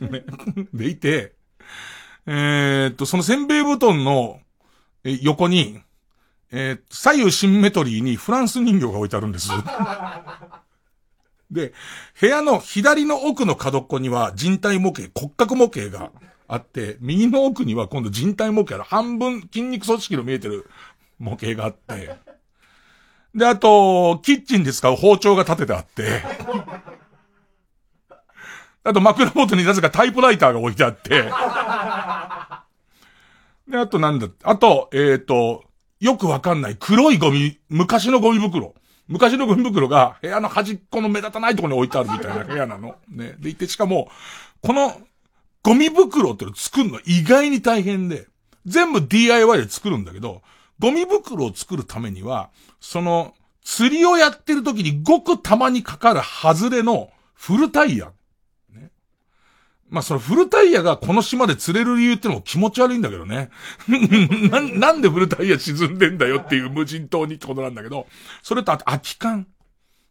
でいて、えー、っと、そのせんべい布団の横に、えー、左右シンメトリーにフランス人形が置いてあるんです。で、部屋の左の奥の角っこには人体模型、骨格模型があって、右の奥には今度人体模型の半分筋肉組織の見えてる模型があって、で、あと、キッチンで使う包丁が立ててあって、あと枕元になぜかタイプライターが置いてあって、で、あとなんだ、あと、えっ、ー、と、よくわかんない黒いゴミ、昔のゴミ袋。昔のゴミ袋が部屋の端っこの目立たないところに置いてあるみたいな部屋なの。ね。でいて、しかも、このゴミ袋っての作るの意外に大変で、全部 DIY で作るんだけど、ゴミ袋を作るためには、その、釣りをやってる時にごくたまにかかる外れのフルタイヤ。まあ、そのフルタイヤがこの島で釣れる理由ってのも気持ち悪いんだけどね。な、なんでフルタイヤ沈んでんだよっていう無人島にってことなんだけど、それとあと空き缶。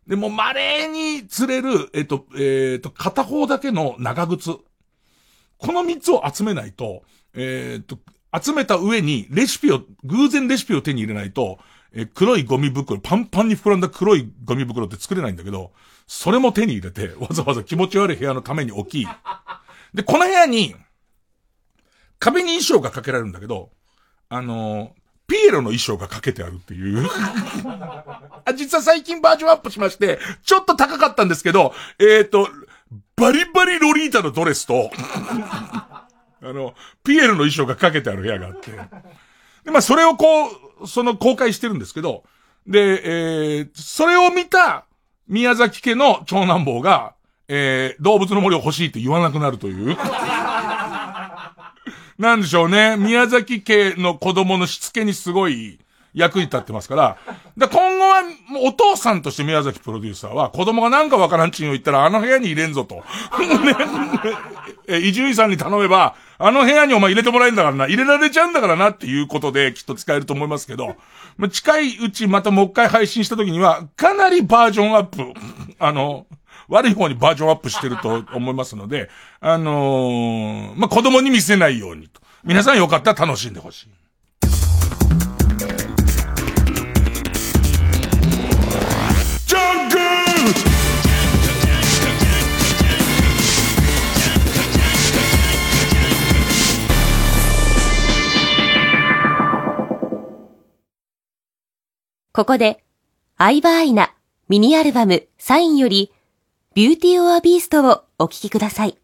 でも稀に釣れる、えっと、えっと、片方だけの長靴。この三つを集めないと、えっと、集めた上にレシピを、偶然レシピを手に入れないと、え黒いゴミ袋、パンパンに膨らんだ黒いゴミ袋って作れないんだけど、それも手に入れて、わざわざ気持ち悪い部屋のために置き、で、この部屋に、壁に衣装がかけられるんだけど、あのー、ピエロの衣装がかけてあるっていう あ。実は最近バージョンアップしまして、ちょっと高かったんですけど、えっ、ー、と、バリバリロリータのドレスと あの、ピエロの衣装がかけてある部屋があって。で、まあ、それをこう、その公開してるんですけど、で、えー、それを見た宮崎家の長男坊が、えー、動物の森を欲しいって言わなくなるという。なんでしょうね。宮崎家の子供のしつけにすごい役に立ってますから。で今後は、お父さんとして宮崎プロデューサーは、子供がなんかわからんちんを言ったら、あの部屋に入れんぞと。ね、伊集院さんに頼めば、あの部屋にお前入れてもらえんだからな、入れられちゃうんだからなっていうことできっと使えると思いますけど、近いうちまたもう一回配信した時には、かなりバージョンアップ、あの、悪い方にバージョンアップしてると思いますので、あのー、まあ、子供に見せないようにと。皆さんよかったら楽しんでほしい。ここで、アイバーアイナミニアルバムサインより、ビューティーオアビーストをお聴きください。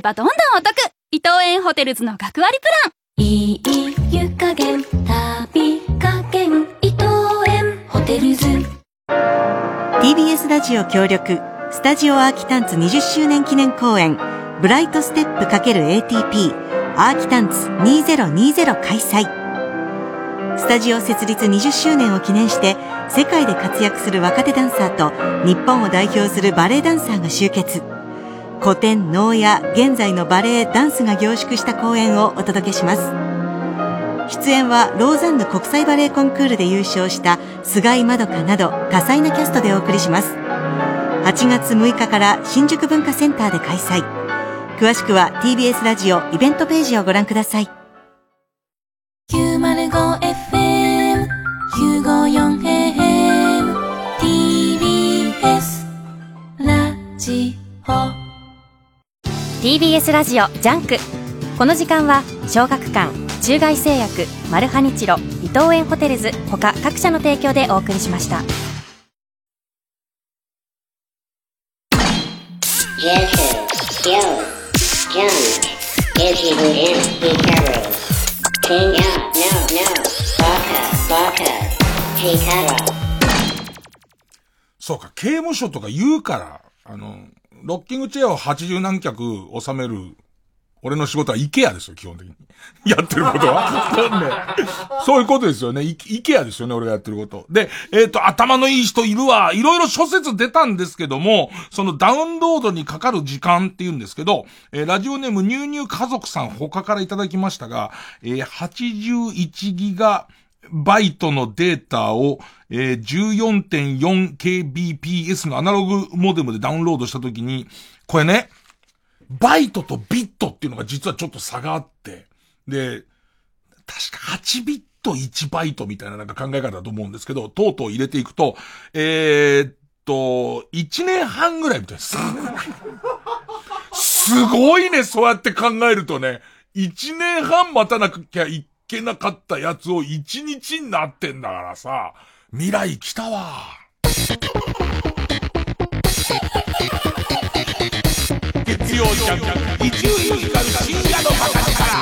ればどんどんお得伊藤園ホテルズの学割プラン。いい湯加減旅加減伊藤園ホテルズ。TBS ラジオ協力スタジオアーキタンツ20周年記念公演ブライトステップ ×ATP アーキタンツ2020開催。スタジオ設立20周年を記念して世界で活躍する若手ダンサーと日本を代表するバレエダンサーが集結。古典能や現在のバレエダンスが凝縮した公演をお届けします。出演はローザンヌ国際バレエコンクールで優勝した菅井まどかなど多彩なキャストでお送りします。8月6日から新宿文化センターで開催。詳しくは TBS ラジオイベントページをご覧ください。905FM954AM TBS ラジオ。TBS ラジオジャンク。この時間は小学館中外製薬マルハニチロ伊藤園ホテルズ他各社の提供でお送りしました。そうか、刑務所とか言うから、あの、ロッキングチェアを80何脚収める、俺の仕事はイケアですよ、基本的に。やってることは。ね そういうことですよね。イイケアですよね、俺がやってること。で、えっ、と、頭のいい人いるわ。いろいろ諸説出たんですけども、そのダウンロードにかかる時間って言うんですけど、えーラジオネームニューニュー家族さん他からいただきましたが、えー81ギガ、バイトのデータを、えー 14.4kbps のアナログモデムでダウンロードしたときに、これね、バイトとビットっていうのが実はちょっと差があって、で、確か8ビット1バイトみたいななんか考え方だと思うんですけど、とうとう入れていくと、えーっと、1年半ぐらいみたいです。すごいね、そうやって考えるとね、1年半待たなきゃいけなかったやつを1日になってんだからさ、未来来たわ。月曜ジャンク、伊集院光る深夜のバカ力。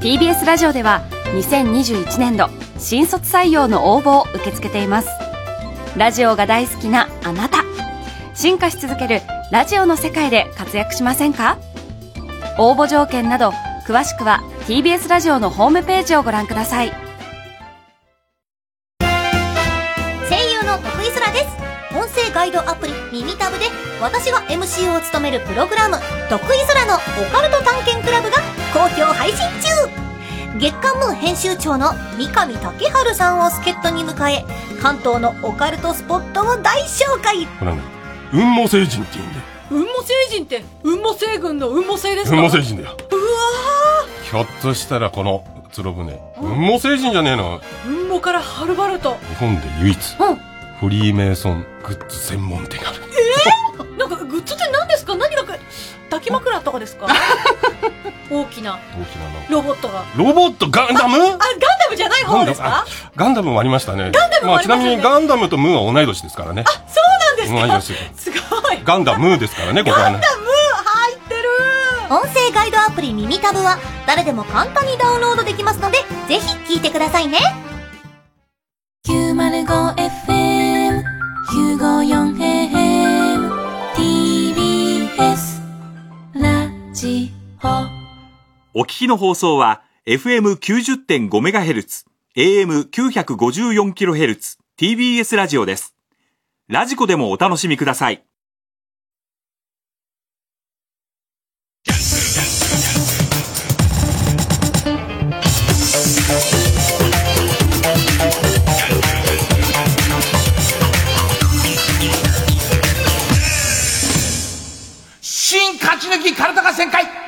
TBS ラジオでは2021年度新卒採用の応募を受け付けていますラジオが大好きなあなた。進化し続けるラジオの世界で活躍しませんか？応募条件など詳しくは TBS ラジオのホームページをご覧ください。声優の徳井空です。音声ガイドアプリ耳タブで私が MC を務めるプログラム「徳井空のオカルト探検クラブ」が好評配信中。月刊ムー編集長の三上竹春さんを助っ人に迎え関東のオカルトスポットを大紹介これね、雲母星人って言うんだよ。雲母星人って雲母星群の雲母星ですか？雲母星人だよ。うわひょっとしたらこのつろ船、雲母星人じゃねえの？ー雲母からはるばると日本で唯一、うんフリーメイソングッズ専門店がある。えー、なんかグッズって何ですか？何がか抱き枕とかですか？大きな。大きなの。ロボットが。ロボット？ガンダム？あガンダムじゃない方ですか？ガンダム？もありましたね。ガンダムもありましたね。あ、ちなみにガンダムとムーは同い年ですからね。そうなん同いです年かすごい。ガンダムーですからね、ここはね。ガンダム入ってる。音声ガイドアプリ耳タブは誰でも簡単にダウンロードできますのでぜひ聞いてくださいね。905FM954AM お聞きの放送は FM90.5MHz、AM954kHz、TBS ラジオです。ラジコでもお楽しみください。新勝ち抜き体が旋回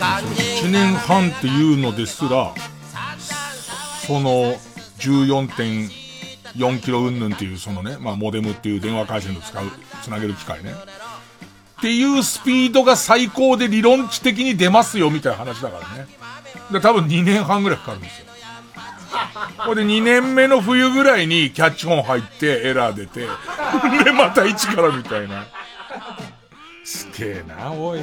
1年半っていうのですら、その14.4キロ云々っていうそのね、まあモデムっていう電話回線と使う、つなげる機械ね。っていうスピードが最高で理論値的に出ますよ、みたいな話だからね。で、多分2年半ぐらいかかるんですよ。これで2年目の冬ぐらいにキャッチ本入ってエラー出て、で、また一からみたいな。すげえな、おい。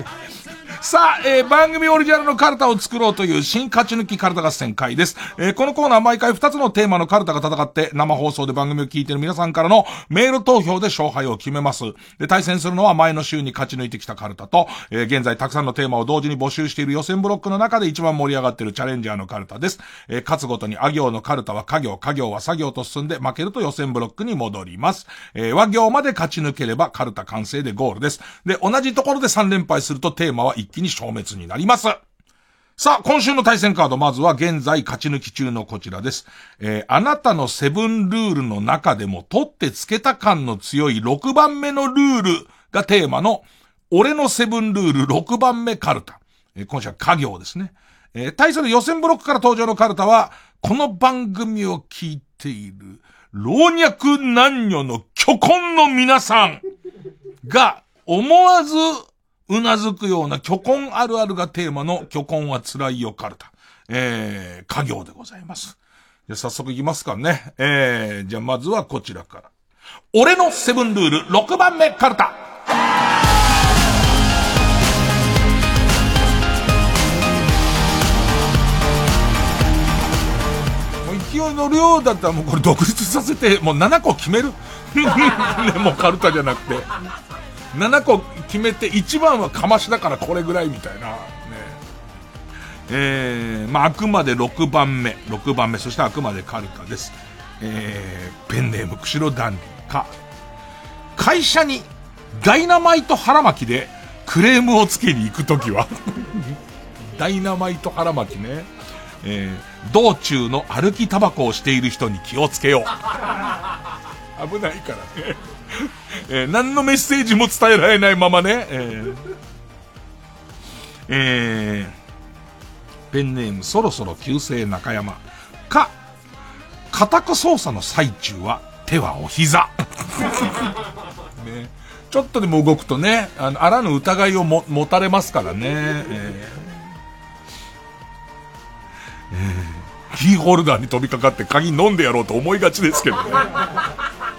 さあ、えー、番組オリジナルのカルタを作ろうという新勝ち抜きカルタ合戦会です。えー、このコーナー毎回2つのテーマのカルタが戦って生放送で番組を聞いている皆さんからのメール投票で勝敗を決めます。で、対戦するのは前の週に勝ち抜いてきたカルタと、えー、現在たくさんのテーマを同時に募集している予選ブロックの中で一番盛り上がっているチャレンジャーのカルタです。えー、勝つごとにあ行のカルタは家業、家業は作業と進んで負けると予選ブロックに戻ります。え、和行まで勝ち抜ければカルタ完成でゴールです。で、同同じところで3連敗するとテーマは一気に消滅になります。さあ、今週の対戦カード、まずは現在勝ち抜き中のこちらです。えー、あなたのセブンルールの中でも取ってつけた感の強い6番目のルールがテーマの、俺のセブンルール6番目カルタ。えー、今週は家業ですね。えー、対する予選ブロックから登場のカルタは、この番組を聞いている、老若男女の巨根の皆さんが、思わずうなずくような巨根あるあるがテーマの巨根は辛いよカルタ。えー、家業でございます。じゃ、早速いきますかね。えー、じゃあまずはこちらから。俺のセブンルール6番目カルタ。勢いの量だったらもうこれ独立させて、もう7個決める。ね、もうカルタじゃなくて。7個決めて、1番はかましだからこれぐらいみたいな。ね。えー、まあ、あくまで6番目。6番目。そしてあくまでカルカです。えー、ペンネーム、釧路ダンディか。会社に、ダイナマイト腹巻きで、クレームをつけに行くときは ダイナマイト腹巻きね。えー、道中の歩きタバコをしている人に気をつけよう。危ないからね。えー、何のメッセージも伝えられないままね、えー、えー、ペンネームそろそろ旧姓中山か、家宅操作の最中は手はお膝。ね、ちょっとでも動くとね、あの、あらぬ疑いをも持たれますからね。えーえー、キーホルダーに飛びかかって鍵飲んでやろうと思いがちですけどね。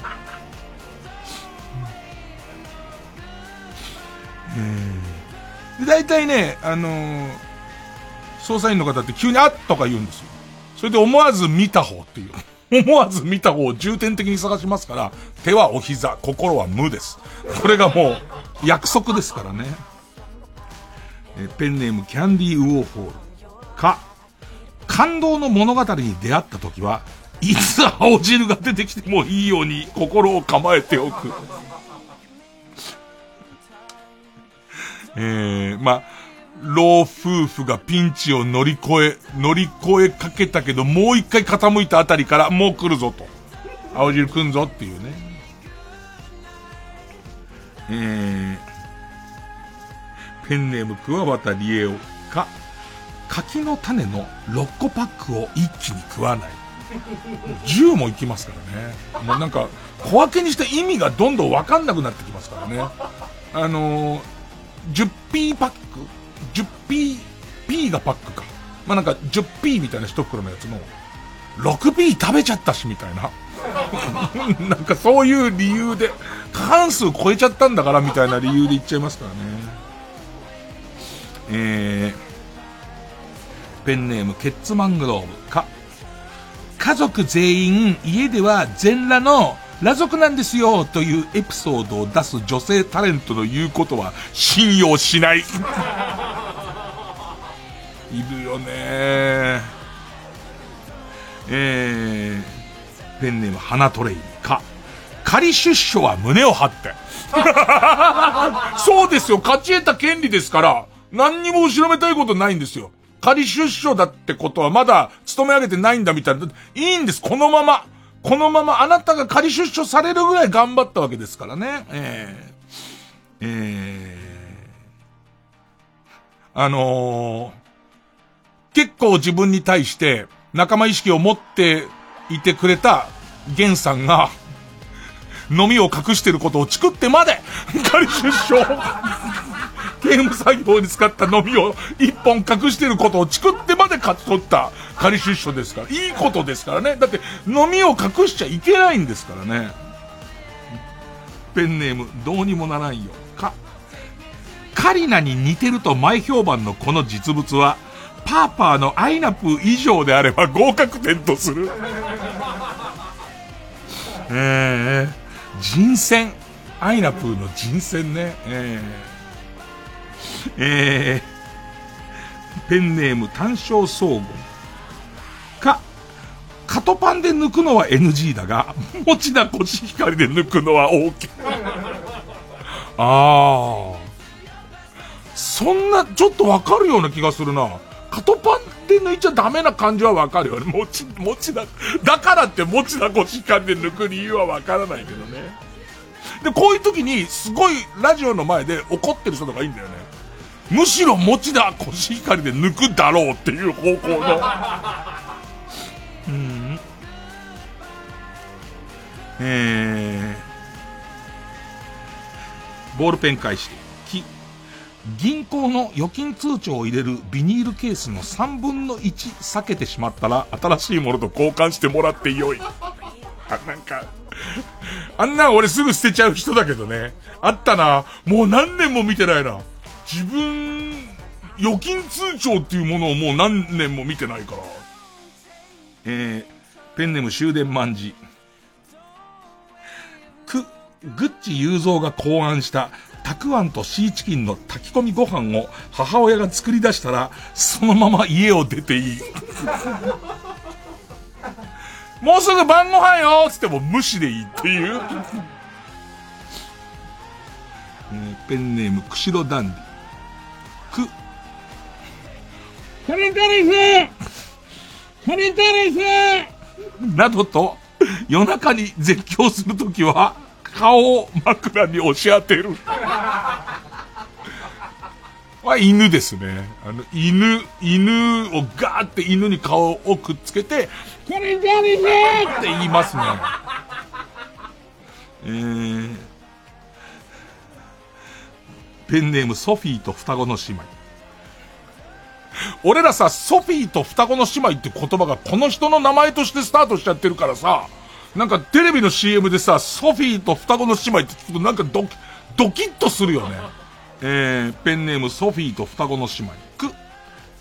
で、大体ね、あのー、捜査員の方って急にあっとか言うんですよ。それで思わず見た方っていう。思わず見た方を重点的に探しますから、手はお膝、心は無です。これがもう、約束ですからね。えペンネームキャンディーウォーホール。か、感動の物語に出会った時は、いつ青汁が出てきてもいいように心を構えておく。えー、まあ、老夫婦がピンチを乗り越え、乗り越えかけたけど、もう一回傾いたあたりから、もう来るぞと。青汁来んぞっていうね。えー、ペンネーム桑畑理恵をか、柿の種の6個パックを一気に食わない。10もいきますからね。もうなんか、小分けにした意味がどんどんわかんなくなってきますからね。あのー 10P パック ?10P、P がパックか。まあ、なんか 10P みたいな一袋のやつの、6P 食べちゃったし、みたいな。なんかそういう理由で、過半数超えちゃったんだから、みたいな理由で言っちゃいますからね。えー、ペンネーム、ケッツマングローブか。家族全員、家では全裸の裸族なんですよというエピソードを出す女性タレントの言うことは信用しない。いるよねえー、ペンネーム花トレイか。仮出所は胸を張って。そうですよ、勝ち得た権利ですから、何にも後ろめたいことないんですよ。仮出所だってことはまだ勤め上げてないんだみたいな。いいんです、このまま。このままあなたが仮出所されるぐらい頑張ったわけですからね。えー、えー、あのー、結構自分に対して仲間意識を持っていてくれたゲンさんが、飲みを隠してることをチクってまで、仮出所。刑務作業に使った飲みを一本隠してることをチクってまで勝ち取った仮出所ですから。いいことですからね。だって飲みを隠しちゃいけないんですからね。ペンネーム、どうにもならんよ。か。カリナに似てると前評判のこの実物は、パーパーのアイナプー以上であれば合格点とする。ええー、人選。アイナプーの人選ね。ええー、えー、ペンネーム単勝総合。か、カトパンで抜くのは NG だが、持田コシヒカリで抜くのは OK。ああ。そんな、ちょっとわかるような気がするな。カトパンで抜いちゃダメな感じはわかるよね。もち、もちだ、だからって持田コシヒカリで抜く理由はわからないけどね。で、こういう時に、すごいラジオの前で怒ってる人とかいいんだよね。むしろ持田コシヒカリで抜くだろうっていう方向の。うん。えー、ボールペン返して、き、銀行の預金通帳を入れるビニールケースの3分の1避けてしまったら、新しいものと交換してもらってよい。あ、なんか、あんな俺すぐ捨てちゃう人だけどね。あったな。もう何年も見てないな。自分、預金通帳っていうものをもう何年も見てないから。えー、ペンネーム終電万事。く、グッチ雄三が考案したたくあんとシーチキンの炊き込みご飯を母親が作り出したら、そのまま家を出ていい。もうすぐ晩ご飯よつっても無視でいいっていう。えー、ペンネーム、釧路ダンディ。く、カリンタリスカリンタリスなどと、夜中に絶叫するときは、顔を枕に押し当てる。は犬ですね。あの、犬、犬をガーって犬に顔をくっつけて、これ誰ねって言いますね。えー、ペンネームソフィーと双子の姉妹。俺らさ、ソフィーと双子の姉妹って言葉がこの人の名前としてスタートしちゃってるからさ、なんかテレビの CM でさ、ソフィーと双子の姉妹って聞くとなんかドキ、ドキッとするよね。えー、ペンネームソフィーと双子の姉妹。く、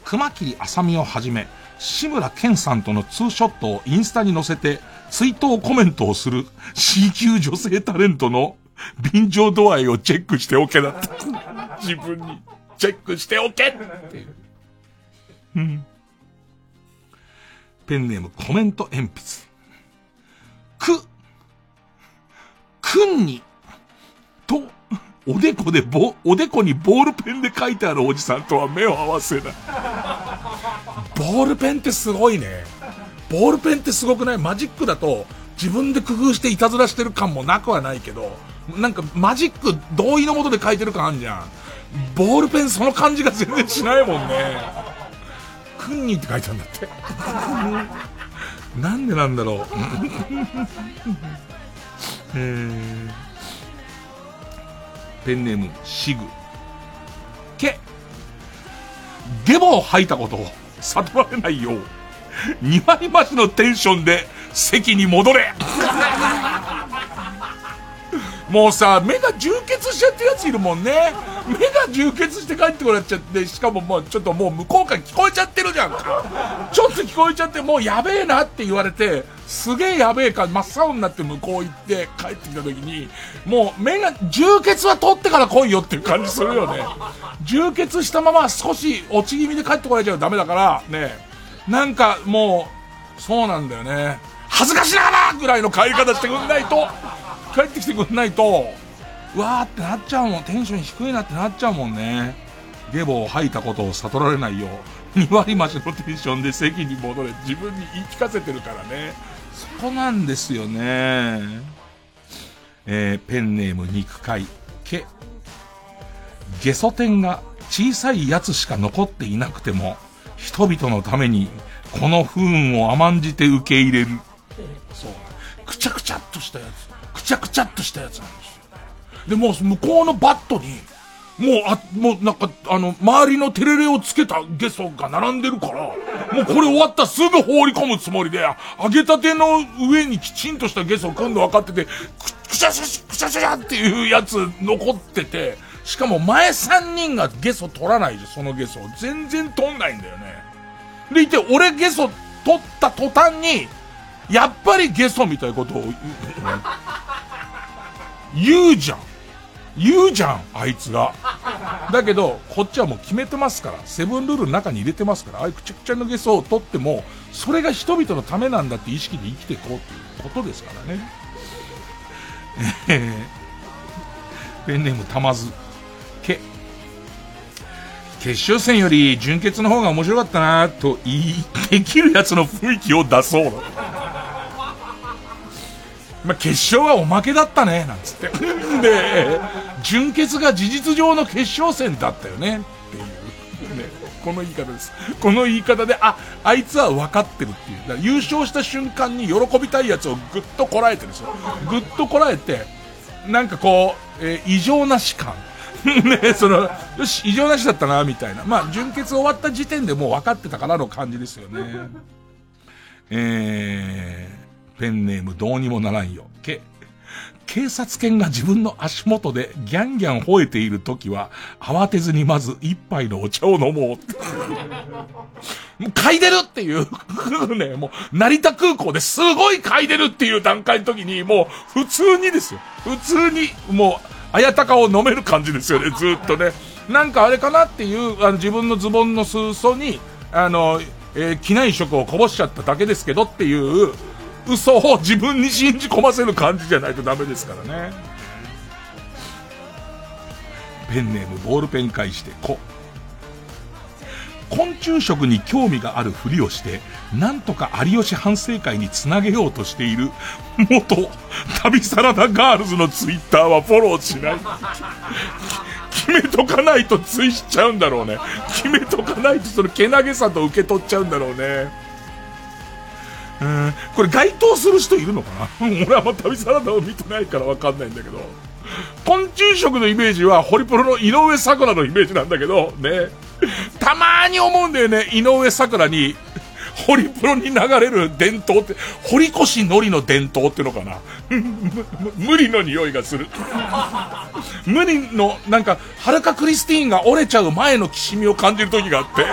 熊切あさみをはじめ、志村けんさんとのツーショットをインスタに載せて、追悼コメントをする C 級女性タレントの便乗度合いをチェックしておけだった。自分にチェックしておけっていう。ペンネームコメント鉛筆。く、くんに、と、おでこでぼ、おでこにボールペンで書いてあるおじさんとは目を合わせない。ボールペンってすごいね。ボールペンってすごくない？マジックだと、自分で工夫していたずらしてる感もなくはないけど、なんかマジック同意のもとで書いてる感あんじゃん。ボールペンその感じが全然しないもんね。クンニって書いてあるんだって。なんでなんだろう。えー、ペンネーム、シグ。け、ゲボを吐いたことを悟られないよう、2割増しのテンションで席に戻れもうさ、目が充血しちゃってるやついるもんね。目が充血して帰ってこられちゃって、しかももうちょっともう向こうから聞こえちゃってるじゃんか。ちょっと聞こえちゃって、もうやべえなって言われて、すげえやべえか、真っ青になって向こう行って帰ってきた時に、もう目が、充血は取ってから来いよっていう感じするよね。充血したまま少し落ち気味で帰ってこられちゃうとダメだから、ね。なんかもう、そうなんだよね。恥ずかしながらぐらいの帰り方してくんないと、帰ってきてくんないと、うわーってなっちゃうもん。テンション低いなってなっちゃうもんね。ゲボを吐いたことを悟られないよう、2割増しのテンションで席に戻れ、自分に言い聞かせてるからね。そこなんですよね。えー、ペンネーム肉塊、け。ゲソ天が小さいやつしか残っていなくても、人々のためにこの不運を甘んじて受け入れる。そう。くちゃくちゃっとしたやつ。くちゃくちゃっとしたやつなんですよ。で、もう向こうのバットに、もう、あ、もうなんか、あの、周りのテレレをつけたゲソが並んでるから、もうこれ終わったらすぐ放り込むつもりで、揚げたての上にきちんとしたゲソ組んで分かってて、く、くしゃくしゃしくしゃしゃっていうやつ残ってて、しかも前3人がゲソ取らないで、そのゲソ。全然取んないんだよね。でいて、俺ゲソ取った途端に、やっぱりゲソみたいなことを言う言うじゃん。言うじゃん、あいつが。だけど、こっちはもう決めてますから、セブンルールの中に入れてますから、ああいうくちゃくちゃのゲソを取っても、それが人々のためなんだって意識で生きていこうということですからね。えー、ペンネームたまず。け。決勝戦より準決の方が面白かったなと言い、できるやつの雰囲気を出そうだ。まあ、決勝はおまけだったね、なんつって。で、準決が事実上の決勝戦だったよね、っていう。ね、この言い方です。この言い方で、あ、あいつは分かってるっていう。優勝した瞬間に喜びたいやつをぐっとこらえてるんですよ。ぐっとこらえて、なんかこう、えー、異常なし感。ね、その、よし、異常なしだったな、みたいな。まあ、準決終わった時点でもう分かってたからの感じですよね。えー、ペンネームどうにもならんよ。け、警察犬が自分の足元でギャンギャン吠えている時は、慌てずにまず一杯のお茶を飲もう。もう嗅いでるっていう ね、もう、成田空港ですごい嗅いでるっていう段階の時に、もう、普通にですよ。普通に、もう、あやたかを飲める感じですよね、ずっとね。なんかあれかなっていう、あの、自分のズボンの裾に、あの、えー、機内食をこぼしちゃっただけですけどっていう、嘘を自分に信じ込ませる感じじゃないとダメですからね。ペンネームボールペン返してこ。昆虫食に興味があるふりをして、なんとか有吉反省会につなげようとしている、元、旅サラダガールズのツイッターはフォローしない。決めとかないとツイしちゃうんだろうね。決めとかないとそのけなげさと受け取っちゃうんだろうね。うん、これ該当する人いるのかな？俺はま旅サラダを見てないからわかんないんだけど。昆虫食のイメージは、ホリプロの井上桜のイメージなんだけど、ね。たまに思うんだよね、井上桜に、ホリプロに流れる伝統って、堀越のりの伝統ってのかな？無理の匂いがする。無理の、なんか、はるかクリスティーンが折れちゃう前のきしみを感じる時があって、ね、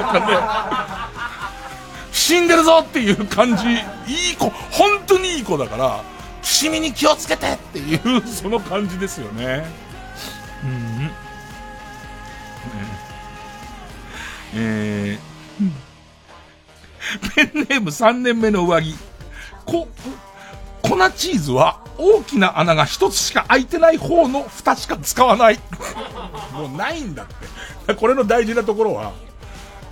死んでるぞっていう感じ、いい子、本当にいい子だから、きしみに気をつけてっていう、その感じですよね。うん。えー、ペンネーム3年目の上着。こ、粉チーズは大きな穴が一つしか開いてない方の蓋しか使わない。もうないんだって。これの大事なところは、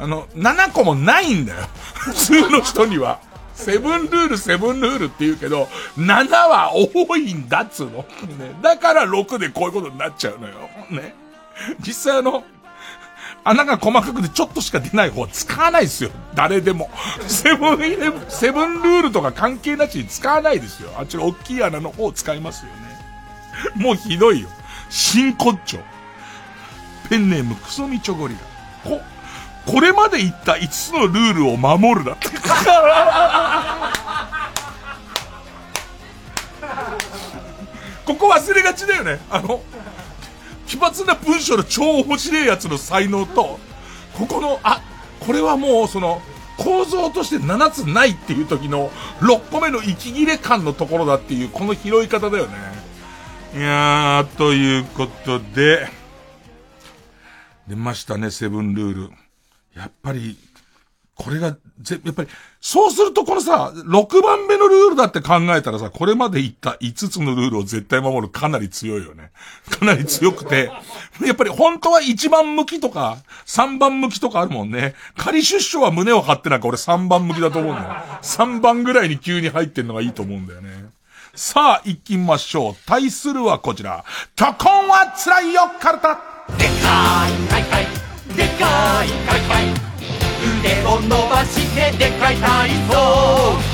あの、7個もないんだよ。普通の人には。セブンルール、セブンルールって言うけど、7は多いんだっつうの。ね。だから6でこういうことになっちゃうのよ。ね。実際あの、穴が細かくてちょっとしか出ない方は使わないですよ。誰でも。セブンイレブン、セブンルールとか関係なしに使わないですよ。あっちの大きい穴の方を使いますよね。もうひどいよ。真骨頂。ペンネームクソミチョゴリラ。こ、これまで言った5つのルールを守るだって。ここ忘れがちだよね。あの、奇抜な文章の超面白いやつの才能と、ここの、あ、これはもうその、構造として7つないっていう時の6個目の息切れ感のところだっていう、この拾い方だよね。いやー、ということで、出ましたね、セブンルール。やっぱり、これが、ぜ、やっぱり、そうするとこのさ、6番目のルールだって考えたらさ、これまで言った5つのルールを絶対守るかなり強いよね。かなり強くて、やっぱり本当は1番向きとか、3番向きとかあるもんね。仮出所は胸を張ってなんか俺3番向きだと思うんだよ。3番ぐらいに急に入ってんのがいいと思うんだよね。さあ、行きましょう。対するはこちら。トコンは辛いよ、カルタでかい、かいかい。でかいかいかい腕を伸ばしてでかい体操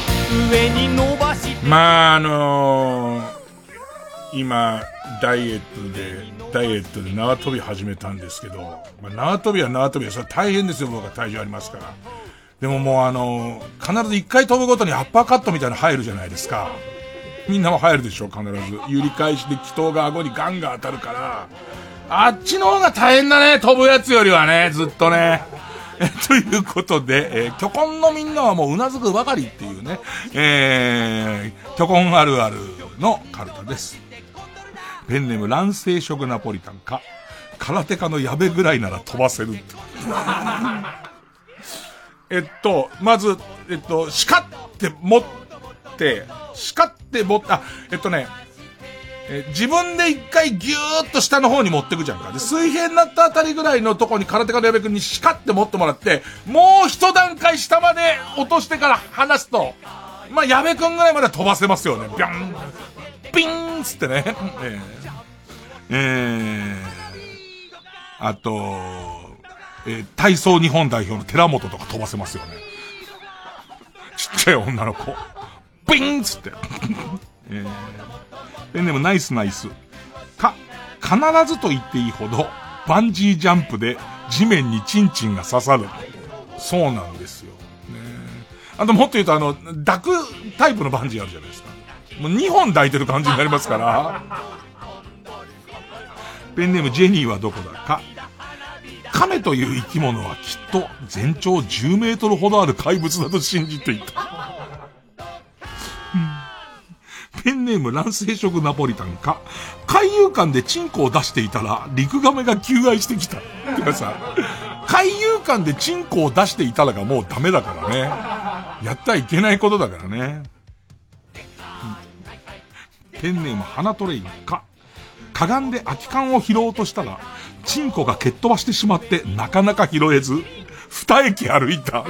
上に伸ばしてまあ、あのー、今、ダイエットで、ダイエットで縄跳び始めたんですけど、まあ、縄跳びは縄跳びは、それ大変ですよ、僕は体重ありますから。でももうあの、必ず一回飛ぶごとにアッパーカットみたいなの入るじゃないですか。みんなも入るでしょ、必ず。揺り返しで気筒が顎にガンガン当たるから。あっちの方が大変だね、飛ぶやつよりはね、ずっとね。ということで、えー、巨根のみんなはもううなずくばかりっていうね、えー、巨根あるあるのカルタです。ペンネーム卵性食ナポリタンか、空手家の矢部ぐらいなら飛ばせる。えっと、まず、えっと、叱って持って、叱って持って、あ、えっとね、えー、自分で一回ギューッと下の方に持ってくじゃんか。で、水平になったあたりぐらいのとこに空手家の矢部君に叱って持ってもらって、もう一段階下まで落としてから離すと、まあ、矢部君ぐらいまで飛ばせますよね。ビャンピンつってね。えー、えー、あと、えー、体操日本代表の寺本とか飛ばせますよね。ちっちゃい女の子。ピンつって。えーペンネームナイスナイス。か、必ずと言っていいほど、バンジージャンプで地面にチンチンが刺さる。そうなんですよ。ねあともっと言うとあの、抱くタイプのバンジーあるじゃないですか。もう2本抱いてる感じになりますから。ペンネームジェニーはどこだか。亀という生き物はきっと全長10メートルほどある怪物だと信じていた。ペンネーム卵生食ナポリタンか、海遊館でチンコを出していたら、陸亀が求愛してきた。てかさ、海遊館でチンコを出していたらがもうダメだからね。やったらいけないことだからね。ペンネーム花トレインか、かがんで空き缶を拾おうとしたら、チンコが蹴っ飛ばしてしまってなかなか拾えず、二駅歩いた。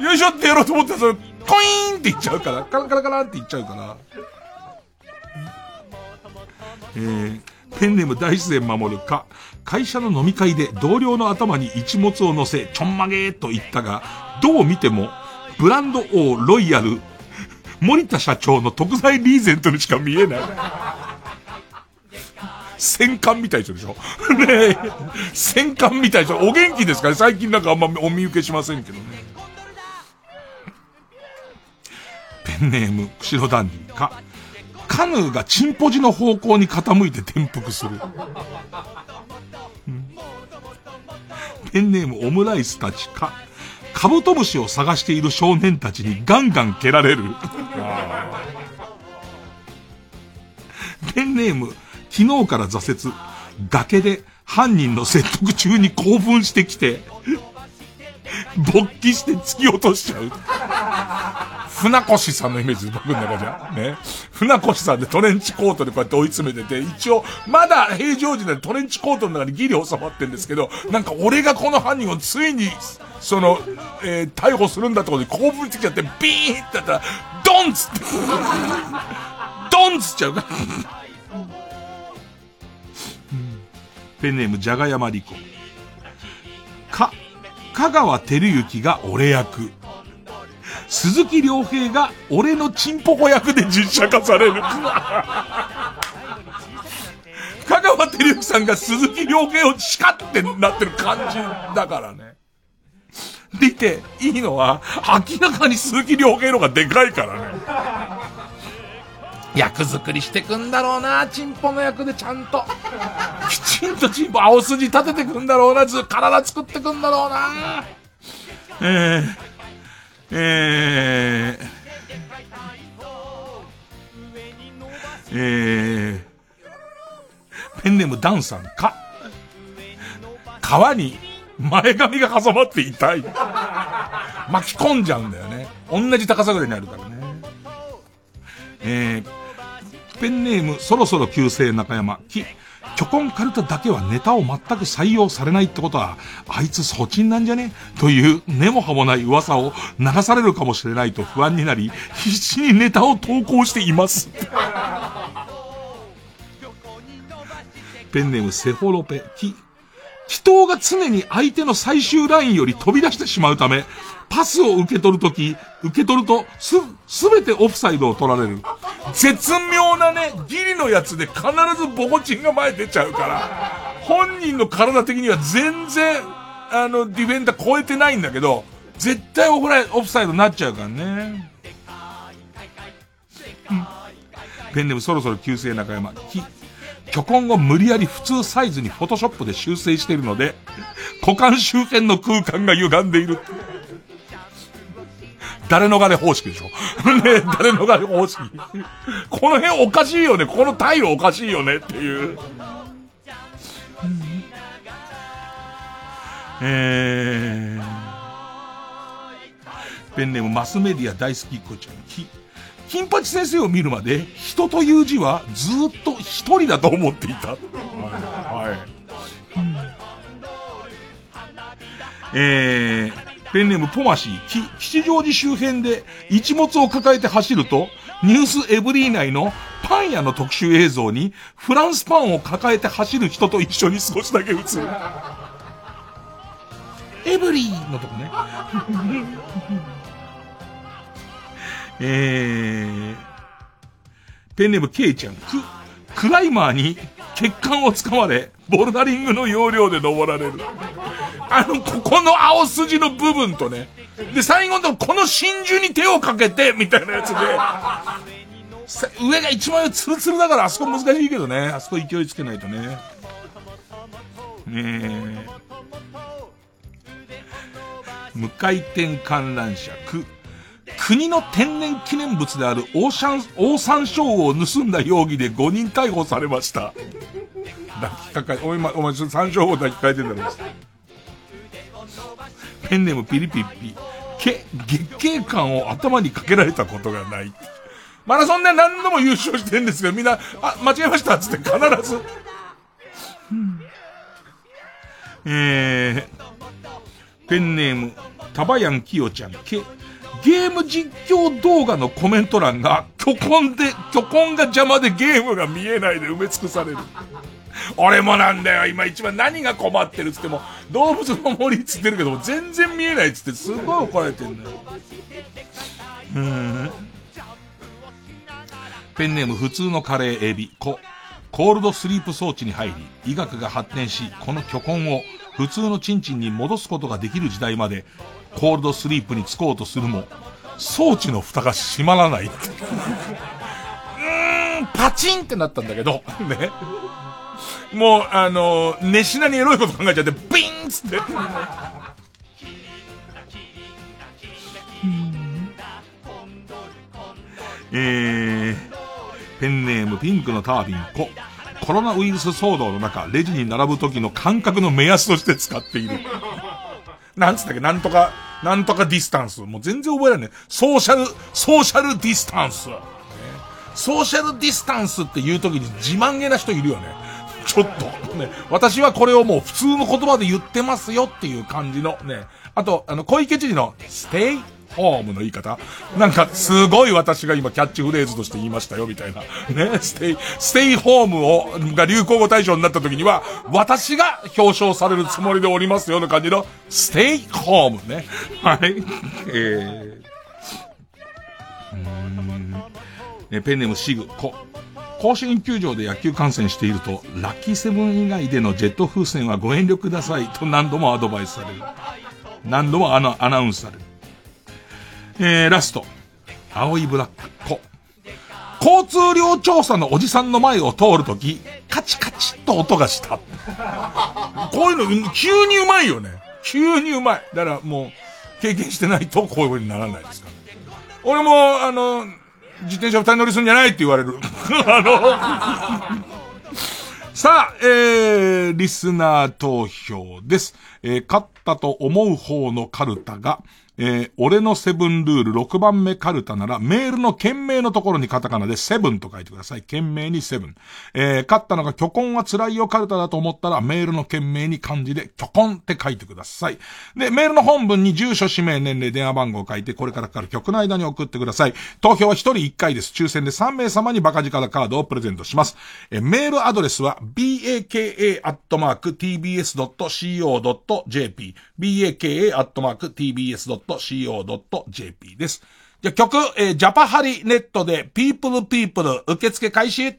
よいしょってやろうと思ったら、それ、コイーンって言っちゃうから、カラカラカラって言っちゃうから。えー、ペンネーム大自然守るか、会社の飲み会で同僚の頭に一物を乗せ、ちょんまげーと言ったが、どう見ても、ブランド王ロイヤル、森田社長の特大リーゼントにしか見えない。戦艦みたいでしょ？ね。戦艦みたいでしょ？お元気ですかね？最近なんかあんまお見受けしませんけどね。ンネーム、釧路ダンディか、カヌーがチンポジの方向に傾いて転覆する。ペンネームオムライスたちか、カブトムシを探している少年たちにガンガン蹴られる。ペンネーム、昨日から挫折。崖で犯人の説得中に興奮してきて、勃起して突き落としちゃう。船越さんのイメージ僕の中じゃ。ね。船越さんでトレンチコートでこうやって追い詰めてて、一応、まだ平常時でトレンチコートの中にギリ収まってんですけど、なんか俺がこの犯人をついに、その、えー、逮捕するんだってことで興奮してきちゃって、ビーンってやったら、ドンつって、ドンつっちゃうから。ペンネーム、じゃがやまりこ。か、香川照之が俺役。鈴木亮平が俺のチンポコ役で実写化される。香川照之さんが鈴木亮平を叱ってなってる感じだからね。でいて、いいのは、明らかに鈴木亮平のがでかいからね。役作りしてくんだろうな、チンポの役でちゃんと。きちんとチンポ、青筋立ててくんだろうな、ず、体作ってくんだろうな。えー、えー、えー、ペンネームダンさんか、川に前髪が挟まって痛い。巻き込んじゃうんだよね。同じ高さぐらいになるからね。えー、ペンネームそろそろ旧姓中山、き、巨根カルタだけはネタを全く採用されないってことは、あいつ粗沈なんじゃね？という根も葉もない噂を流されるかもしれないと不安になり、必死にネタを投稿しています。ペンネームセホロペ、き、人が常に相手の最終ラインより飛び出してしまうため、パスを受け取るとき、受け取ると、す、すべてオフサイドを取られる。絶妙なね、ギリのやつで必ずボコチンが前出ちゃうから、本人の体的には全然、あの、ディフェンダー超えてないんだけど、絶対オフライ、オフサイドになっちゃうからね。うんペンネムそろそろ旧姓中山。き、巨根を無理やり普通サイズにフォトショップで修正しているので、股間周辺の空間が歪んでいる。誰逃れ方式でしょ？ね誰逃れ方式？この辺おかしいよね。ここのタイルおかしいよねっていう。えー、ペンネームマスメディア大好きっ子ちゃん。き金八先生を見るまで、人という字はずっと一人だと思っていた。はい。はいえー、ペンネームポマシー、き吉祥寺周辺で一物を抱えて走ると、ニュースエブリー内のパン屋の特集映像に、フランスパンを抱えて走る人と一緒に少しだけ映る。エブリーのとこね。えー、ペンネームケイちゃん、く、クライマーに血管をつかまれ、ボルダリングの要領で登られる。あの、ここの青筋の部分とね。で、最後のこの真珠に手をかけて、みたいなやつで。上が一番ツルツルだからあそこ難しいけどね。あそこ勢いつけないとね。ねえ。無回転観覧車、く、国の天然記念物であるオーシャン、オーサンショウを盗んだ容疑で5人逮捕されました。抱きかかえ、お前、お前、山椒を抱きかえてんだろ。ペンネームピリピッピ。け、月経感を頭にかけられたことがない。マラソンで何度も優勝してるんですが、みんな、あ、間違えましたっつって必ず。えー、ペンネーム、タバヤンキヨちゃん、け、ゲーム実況動画のコメント欄が、巨根で、巨根が邪魔でゲームが見えないで埋め尽くされる。俺もなんだよ、今一番何が困ってるっつっても、動物の森っつってるけど、全然見えないっつってすごい怒られてんだよ。うん。ペンネーム普通のカレーエビ、コ。コールドスリープ装置に入り、医学が発展し、この巨根を普通のチンチンに戻すことができる時代まで、コールドスリープにつこうとするも、装置の蓋が閉まらない。うーん、パチンってなったんだけど、ね。もう、あのー、寝しなにエロいこと考えちゃって、ビーンっつって。えー、ペンネームピンクのタービンコ。コロナウイルス騒動の中、レジに並ぶ時の間隔の目安として使っている。なんつったっけ？なんとか、なんとかディスタンス。もう全然覚えられない。ソーシャル、ソーシャルディスタンス。ねソーシャルディスタンスって言う時に自慢げな人いるよね。ちょっと、ね。私はこれをもう普通の言葉で言ってますよっていう感じのね。あと、あの、小池知事の、スホームの言い方なんか、すごい私が今キャッチフレーズとして言いましたよ、みたいな。ね、ステイ、ステイホームを、が流行語大賞になった時には、私が表彰されるつもりでおりますよ、の感じの、ステイホームね。はい。えー、ペンネームシグ、こ、甲子園球場で野球観戦していると、ラッキーセブン以外でのジェット風船はご遠慮くださいと何度もアドバイスされる。何度もアナアナウンスされる。えー、ラスト。青いブラック、こ。交通量調査のおじさんの前を通るとき、カチカチっと音がした。こういうの、急にうまいよね。急にうまい。だからもう、経験してないとこういう風にならないですから。俺も、あの、自転車二人乗りするんじゃないって言われる。あの、さあ、えー、リスナー投票です。えー、勝ったと思う方のカルタが、えー、俺のセブンルール6番目カルタなら、メールの件名のところにカタカナでセブンと書いてください。件名にセブン。えー、勝ったのが、巨根は辛いよカルタだと思ったら、メールの件名に漢字で、巨根って書いてください。で、メールの本文に住所、氏名、年齢、電話番号を書いて、これからかかる曲の間に送ってください。投票は1人1回です。抽選で3名様にバカ力カードをプレゼントします。え、メールアドレスは、baka.tbs.co.jp baka.tbs.co.jp です。じゃ曲、えー、ジャパハリネットで People People 受付開始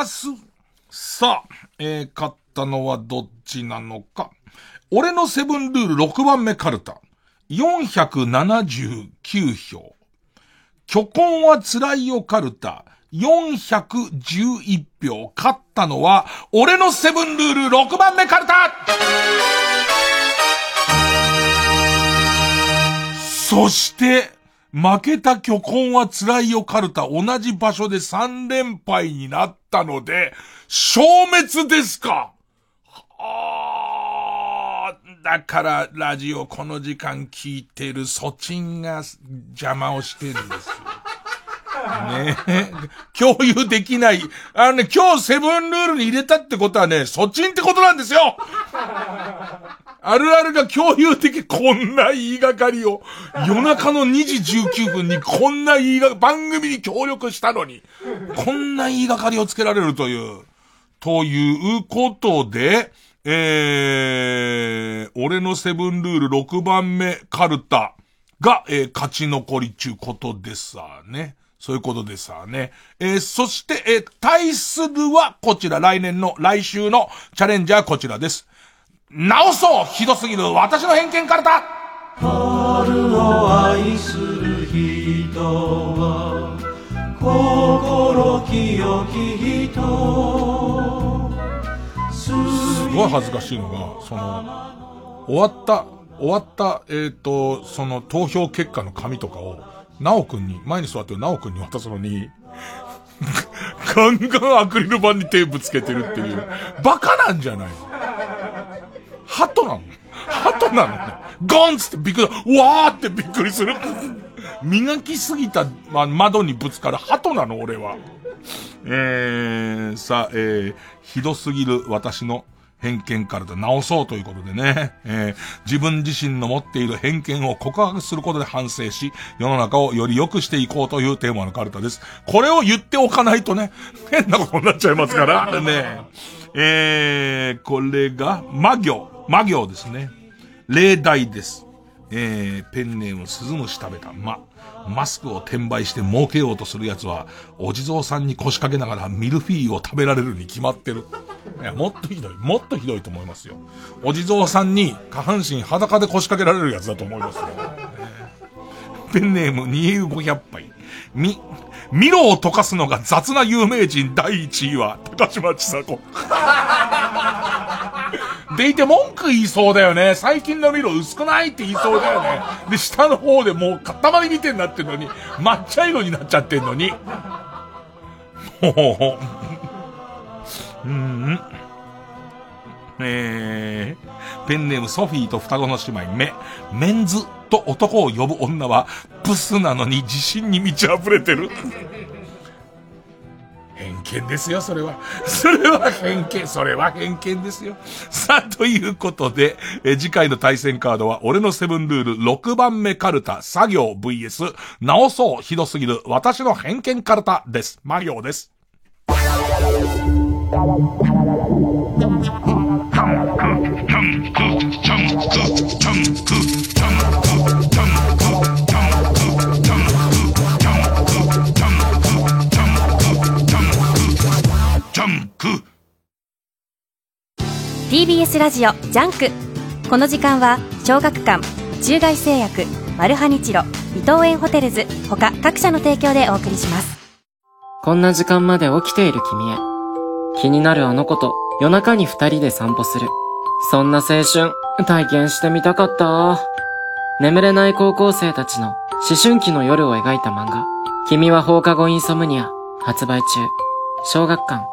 ます。さあ、えー、勝ったのはどっちなのか。俺のセブンルール6番目カルタ。479票。巨根は辛いよカルタ。411票。勝ったのは、俺のセブンルール6番目カルタそして、負けた巨根は辛いよカルタ同じ場所で3連敗になったので、消滅ですか？あ、だからラジオこの時間聞いてるソチンが邪魔をしてるんですよ。ね。共有できない。あのね、今日セブンルールに入れたってことはね、そっちんってことなんですよ。あるあるが共有でき、こんな言いがかりを、夜中の2時19分にこんな言いが、番組に協力したのに、こんな言いがかりをつけられるという、ということで、えー、俺のセブンルール6番目カルタが、えー、勝ち残り中ことでさね。そういうことでさね。えー、そして、えー、対するはこちら、来年の、来週のチャレンジャーこちらです。直そうひどすぎる私の偏見からだ。春を愛する人は心清き人。すごい恥ずかしいのが、その、終わった、終わった、えっ、ー、と、その投票結果の紙とかを、なおくんに、前に座ってるなおくんに渡すのに、ガンガンアクリル板に手ぶつけてるっていう、バカなんじゃないの？鳩なの鳩なのね。ゴンつってびっくり、わーってびっくりする。磨きすぎた、ま、窓にぶつかる鳩なの俺は。えー、さあ、えー、ひどすぎる私の偏見からで直そうということでね、えー、自分自身の持っている偏見を告白することで反省し、世の中をより良くしていこうというテーマのカルタです。これを言っておかないとね、変なことになっちゃいますから、ね。えー、これが、魔行。魔行ですね。例題です。えー、ペンネーム鈴虫食べた。ま、マスクを転売して儲けようとする奴は、お地蔵さんに腰掛けながらミルフィーユを食べられるに決まってる。いや、もっとひどい。もっとひどいと思いますよ。お地蔵さんに下半身裸で腰掛けられるやつだと思いますよ。ペンネーム2500杯。み、ミロを溶かすのが雑な有名人第1位は、高島千佐子。でいて文句言いそうだよね。最近のミロ薄くないって言いそうだよね。で、下の方でもう塊みてになってんのに、抹茶色になっちゃってんのに。もう、うん。えー、ペンネームソフィーと双子の姉妹、メ、メンズと男を呼ぶ女は、ブスなのに自信に満ち溢れてる。偏見ですよ、それは。それは偏見、それは偏見ですよ。さあ、ということで、え次回の対戦カードは、俺のセブンルール6番目カルタ、作業 VS、直そうひどすぎる私の偏見カルタです。マリオです。TBS ラジオジャンク。この時間は小学館中外製薬マルハニチロ伊藤園ホテルズ他各社の提供でお送りします。こんな時間まで起きている君へ。気になるあの子と夜中に二人で散歩する。そんな青春体験してみたかった。眠れない高校生たちの思春期の夜を描いた漫画。君は放課後インソムニア発売中。小学館。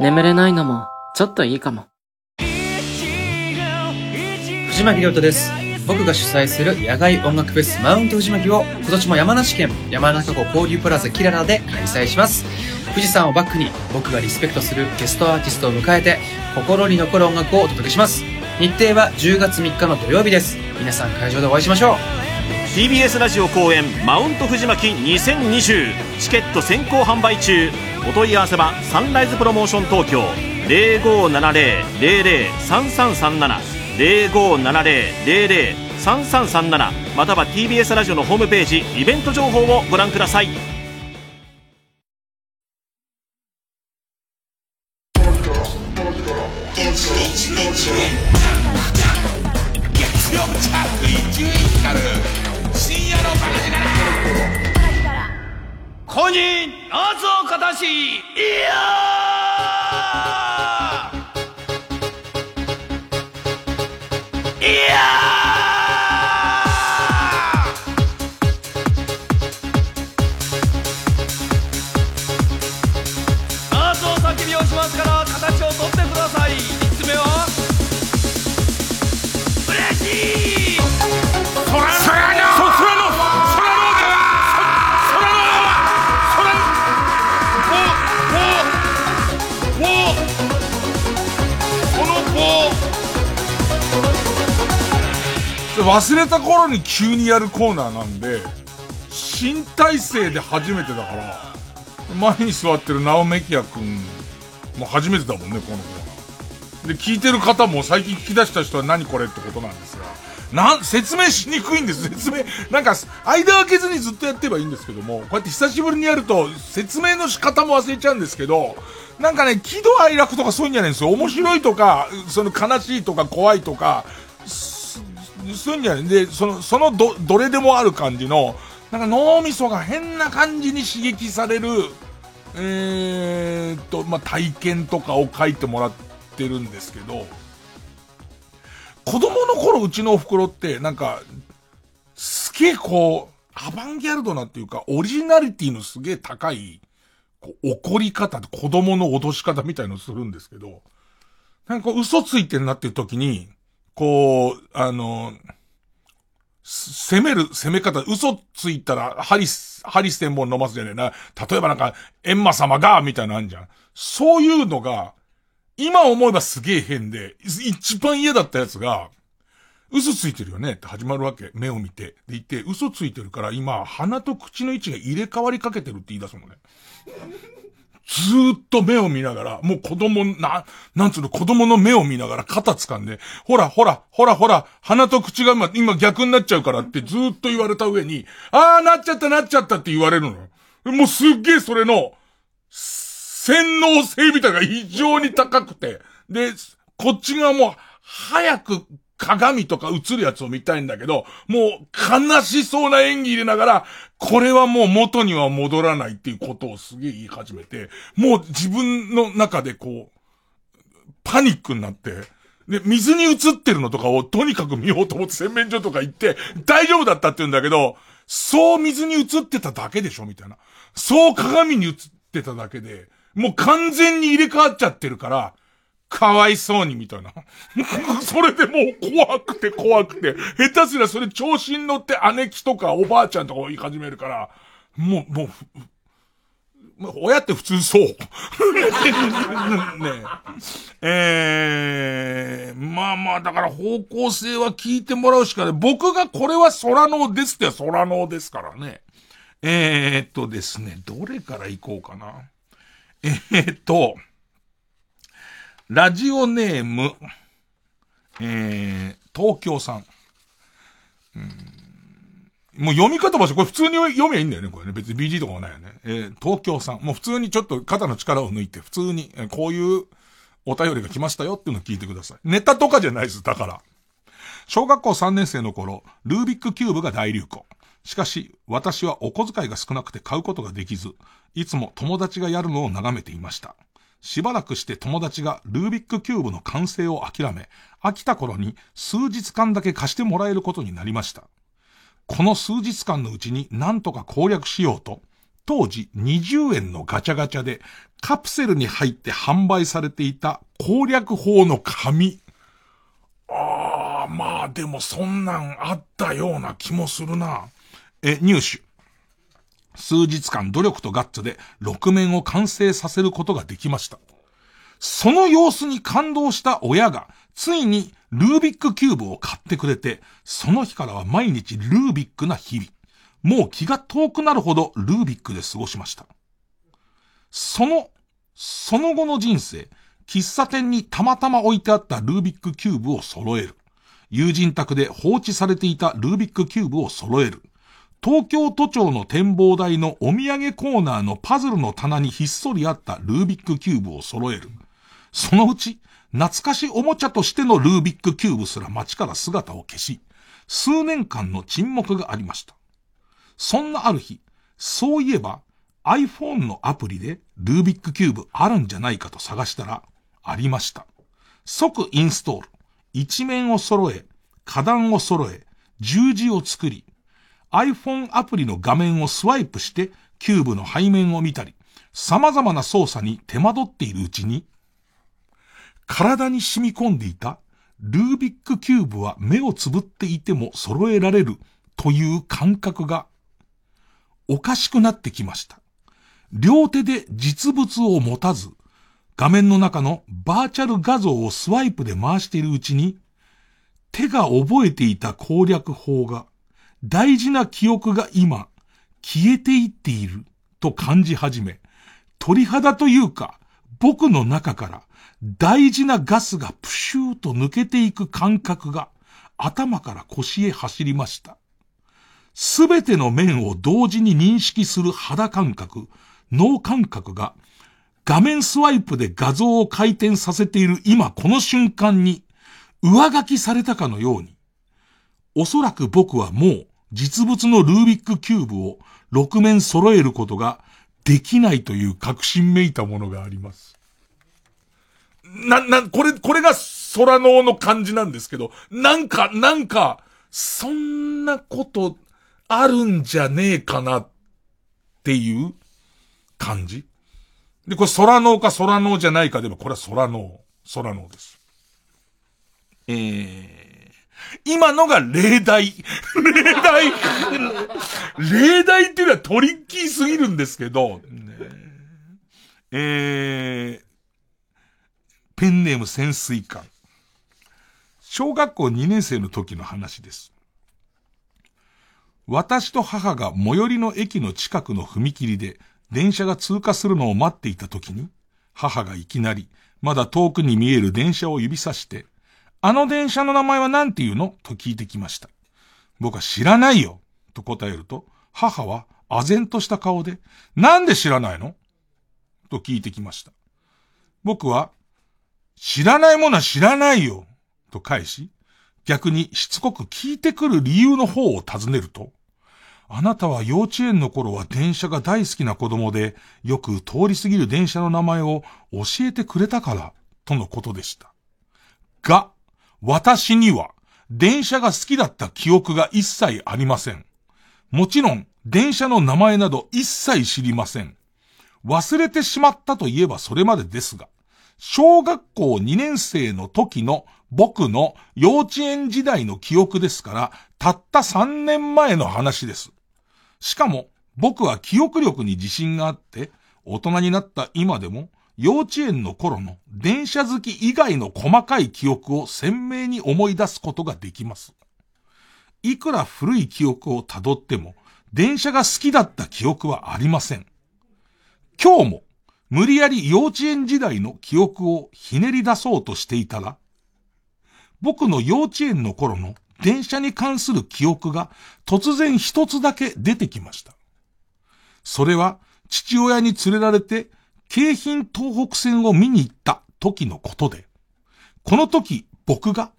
眠れないのもちょっといいかも。藤巻亮太です。僕が主催する野外音楽フェスマウント藤巻を今年も山梨県山中湖交流プラザキララで開催します。富士山をバックに僕がリスペクトするゲストアーティストを迎えて心に残る音楽をお届けします。日程は10月3日の土曜日です。皆さん会場でお会いしましょう。TBS ラジオ公演マウント藤巻2020チケット先行販売中。お問い合わせはサンライズプロモーション東京。0570-003337または TBS ラジオのホームページイベント情報をご覧ください。に急にやるコーナーなんで、新体制で初めてだから、前に座ってるナオメキヤくんも初めてだもんね、このコーナー。で、聞いてる方も最近聞き出した人は何これってことなんですが、なん、説明しにくいんです、説明。なんか、間開けずにずっとやってればいいんですけども、こうやって久しぶりにやると、説明の仕方も忘れちゃうんですけど、なんかね、喜怒哀楽とかそういうんじゃないんですよ。面白いとか、その悲しいとか怖いとか、すそういうんじゃない。で、その、そのど、どれでもある感じの、なんか脳みそが変な感じに刺激される、えーっと、まあ、体験とかを書いてもらってるんですけど、子供の頃うちのお袋って、なんか、すげえこう、アバンギャルドなっていうか、オリジナリティのすげえ高い、こう怒り方、子供の脅し方みたいのするんですけど、なんか嘘ついてるなっていう時に、こう、あの、攻める攻め方、嘘ついたら、ハリス、ハリステンボン飲ますじゃねえな。例えばなんか、エンマ様が、みたいなのあんじゃん。そういうのが、今思えばすげえ変で、一番嫌だったやつが、嘘ついてるよねって始まるわけ。目を見て。で言って、嘘ついてるから今、鼻と口の位置が入れ替わりかけてるって言い出すのね。ずーっと目を見ながら、もう子供、な、なんつうの、子供の目を見ながら肩掴んで、ほら、ほら、ほら、ほら、鼻と口が今、今逆になっちゃうからってずーっと言われた上に、あー、なっちゃった、なっちゃったって言われるの。もうすっげえそれの、洗脳性みたいなが異常に高くて、で、こっち側も、早く鏡とか映るやつを見たいんだけど、もう悲しそうな演技入れながら、これはもう元には戻らないっていうことをすげえ言い始めて、もう自分の中でこう、パニックになって、で、水に映ってるのとかをとにかく見ようと思って洗面所とか行って、大丈夫だったって言うんだけど、そう水に映ってただけでしょみたいな。そう鏡に映ってただけで、もう完全に入れ替わっちゃってるから、かわいそうにみたいな。それでもう怖くて怖くて、下手すりゃそれ調子に乗って姉貴とかおばあちゃんとか言い始めるから、もう、もう、まあ親って普通そう。ねえ。えー、まあまあ、だから方向性は聞いてもらうしかない。僕がこれは空脳ですって空脳ですからね。えー、っとですね、どれから行こうかな。えー、っと、ラジオネーム、えー、東京さん。うんもう読み方ばし、これ普通に読めばいいんだよね、これね。別に BG とかもないよね。えー、東京さん。もう普通にちょっと肩の力を抜いて、普通に、えーこういうお便りが来ましたよっていうのを聞いてください。ネタとかじゃないです、だから。小学校3年生の頃、ルービックキューブが大流行。しかし、私はお小遣いが少なくて買うことができず、いつも友達がやるのを眺めていました。しばらくして友達がルービックキューブの完成を諦め、飽きた頃に数日間だけ貸してもらえることになりました。この数日間のうちに何とか攻略しようと、当時20円のガチャガチャでカプセルに入って販売されていた攻略法の紙。ああ、まあでもそんなんあったような気もするな。え、入手。数日間努力とガッツで6面を完成させることができました。その様子に感動した親が、ついにルービックキューブを買ってくれて、その日からは毎日ルービックな日々。もう気が遠くなるほどルービックで過ごしました。その、その後の人生、喫茶店にたまたま置いてあったルービックキューブを揃える。友人宅で放置されていたルービックキューブを揃える。東京都庁の展望台のお土産コーナーのパズルの棚にひっそりあったルービックキューブを揃える。そのうち、懐かしおもちゃとしてのルービックキューブすら街から姿を消し、数年間の沈黙がありました。そんなある日、そういえば iPhone のアプリでルービックキューブあるんじゃないかと探したら、ありました。即インストール。一面を揃え、花壇を揃え、十字を作り、iPhone アプリの画面をスワイプして、キューブの背面を見たり、様々な操作に手間取っているうちに、体に染み込んでいた、ルービックキューブは目をつぶっていても揃えられるという感覚が、おかしくなってきました。両手で実物を持たず、画面の中のバーチャル画像をスワイプで回しているうちに、手が覚えていた攻略法が、大事な記憶が今、消えていっていると感じ始め、鳥肌というか、僕の中から大事なガスがプシューと抜けていく感覚が頭から腰へ走りました。すべての面を同時に認識する肌感覚、脳感覚が画面スワイプで画像を回転させている今この瞬間に上書きされたかのように、おそらく僕はもう実物のルービックキューブを6面揃えることができないという確信めいたものがあります。な、な、これ、これが空脳の感じなんですけど、なんか、なんか、そんなことあるんじゃねえかなっていう感じで、これ空脳か空脳じゃないかでも、これは空脳。空脳です。えー、今のが例題。例題。例題っていうのはトリッキーすぎるんですけど、えー、ペンネーム潜水艦。小学校2年生の時の話です。私と母が最寄りの駅の近くの踏切で電車が通過するのを待っていた時に、母がいきなり、まだ遠くに見える電車を指さして、あの電車の名前は何て言うの？と聞いてきました。僕は知らないよと答えると、母は唖然とした顔で、なんで知らないの？と聞いてきました。僕は、知らないものは知らないよと返し、逆にしつこく聞いてくる理由の方を尋ねると、あなたは幼稚園の頃は電車が大好きな子供で、よく通り過ぎる電車の名前を教えてくれたから、とのことでした。が、私には、電車が好きだった記憶が一切ありません。もちろん、電車の名前など一切知りません。忘れてしまったといえばそれまでですが、小学校2年生の時の僕の幼稚園時代の記憶ですから、たった3年前の話です。しかも、僕は記憶力に自信があって、大人になった今でも、幼稚園の頃の電車好き以外の細かい記憶を鮮明に思い出すことができます。いくら古い記憶をたどっても、電車が好きだった記憶はありません。今日も、無理やり幼稚園時代の記憶をひねり出そうとしていたら、僕の幼稚園の頃の電車に関する記憶が突然一つだけ出てきました。それは父親に連れられて京浜東北線を見に行った時のことで、この時僕が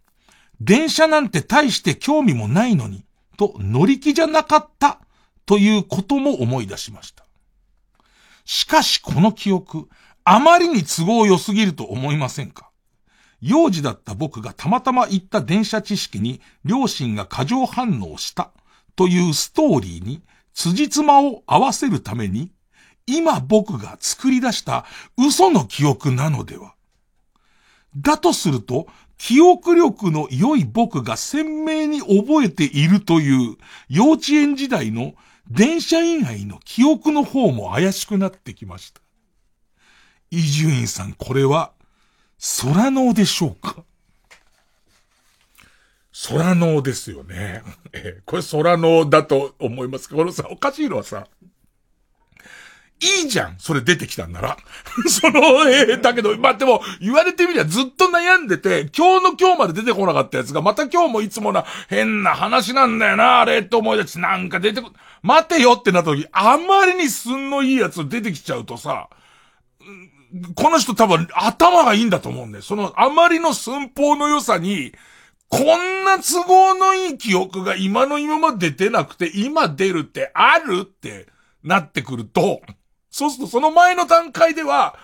電車なんて大して興味もないのにと乗り気じゃなかったということも思い出しました。しかしこの記憶、あまりに都合良すぎると思いませんか？幼児だった僕がたまたま行った電車知識に両親が過剰反応したというストーリーに辻褄を合わせるために今僕が作り出した嘘の記憶なのではだとすると記憶力の良い僕が鮮明に覚えているという幼稚園時代の電車以外の記憶の方も怪しくなってきました。伊集院さん、これは空脳でしょうか？空脳ですよね。これ空脳だと思いますけど、これさ、おかしいのはさ、いいじゃんそれ出てきたんなら。その、えー、だけど、まあ、でも、言われてみりゃずっと悩んでて、今日の今日まで出てこなかったやつが、また今日もいつもな、変な話なんだよな、あれって思い出し、なんか出てこ、待てよってなった時、あまりに寸のいいやつ出てきちゃうとさ、この人多分頭がいいんだと思うんだよ。そのあまりの寸法の良さに、こんな都合のいい記憶が今の今まで出てなくて、今出るってあるってなってくると、そうするとその前の段階では、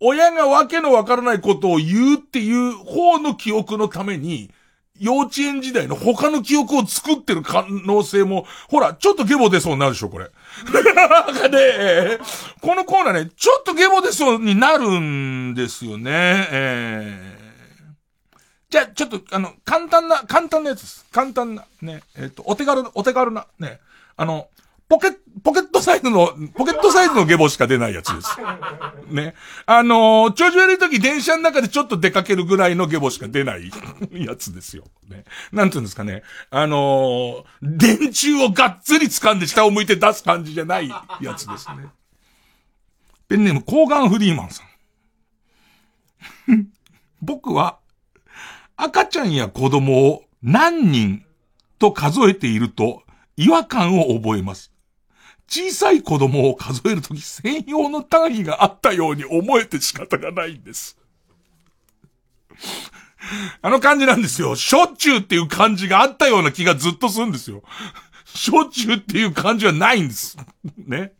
親がわけのわからないことを言うっていう方の記憶のために、幼稚園時代の他の記憶を作ってる可能性も、ほら、ちょっとゲボ出そうになるでしょ、これ。なんかね、このコーナーね、ちょっとゲボ出そうになるんですよね。えー、じゃあ、ちょっと、あの、簡単な、簡単なやつです。簡単な、ね、えっ、と、お手軽な、お手軽な、ね、あの、ポケ、ポケットサイズの、ポケットサイズのゲボしか出ないやつです。ね。あのー、調子悪い時電車の中でちょっと出かけるぐらいのゲボしか出ないやつですよ。ね。なんていうんですかね。あのー、電柱をがっつり掴んで下を向いて出す感じじゃないやつですね。ペンネーム、コーガン・フリーマンさん。僕は、赤ちゃんや子供を何人と数えていると違和感を覚えます。小さい子供を数えるとき専用の単位があったように思えて仕方がないんです。あの感じなんですよ。しょっちゅうっていう感じがあったような気がずっとするんですよ。しょっちゅうっていう感じはないんです。ね。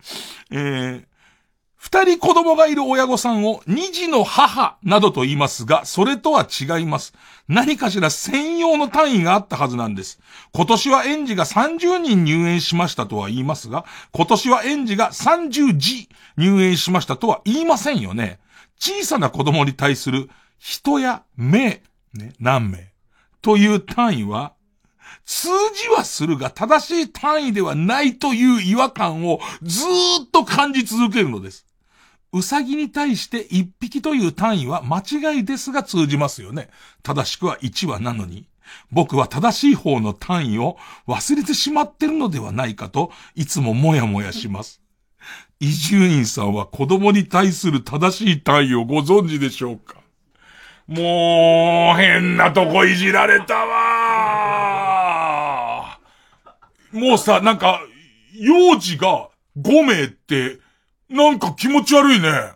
えー、二人子供がいる親御さんを二児の母などと言いますが、それとは違います。何かしら専用の単位があったはずなんです。今年は園児が30人入園しましたとは言いますが、今年は園児が30児入園しましたとは言いませんよね。小さな子供に対する人や名、ね、何名という単位は、数字はするが正しい単位ではないという違和感をずーっと感じ続けるのです。うさぎに対して一匹という単位は間違いですが通じますよね。正しくは1羽なのに。僕は正しい方の単位を忘れてしまってるのではないかと、いつももやもやします。伊集院さんは子供に対する正しい単位をご存知でしょうか？もう、変なとこいじられたわもうさ、なんか、幼児が5名って、なんか気持ち悪いね。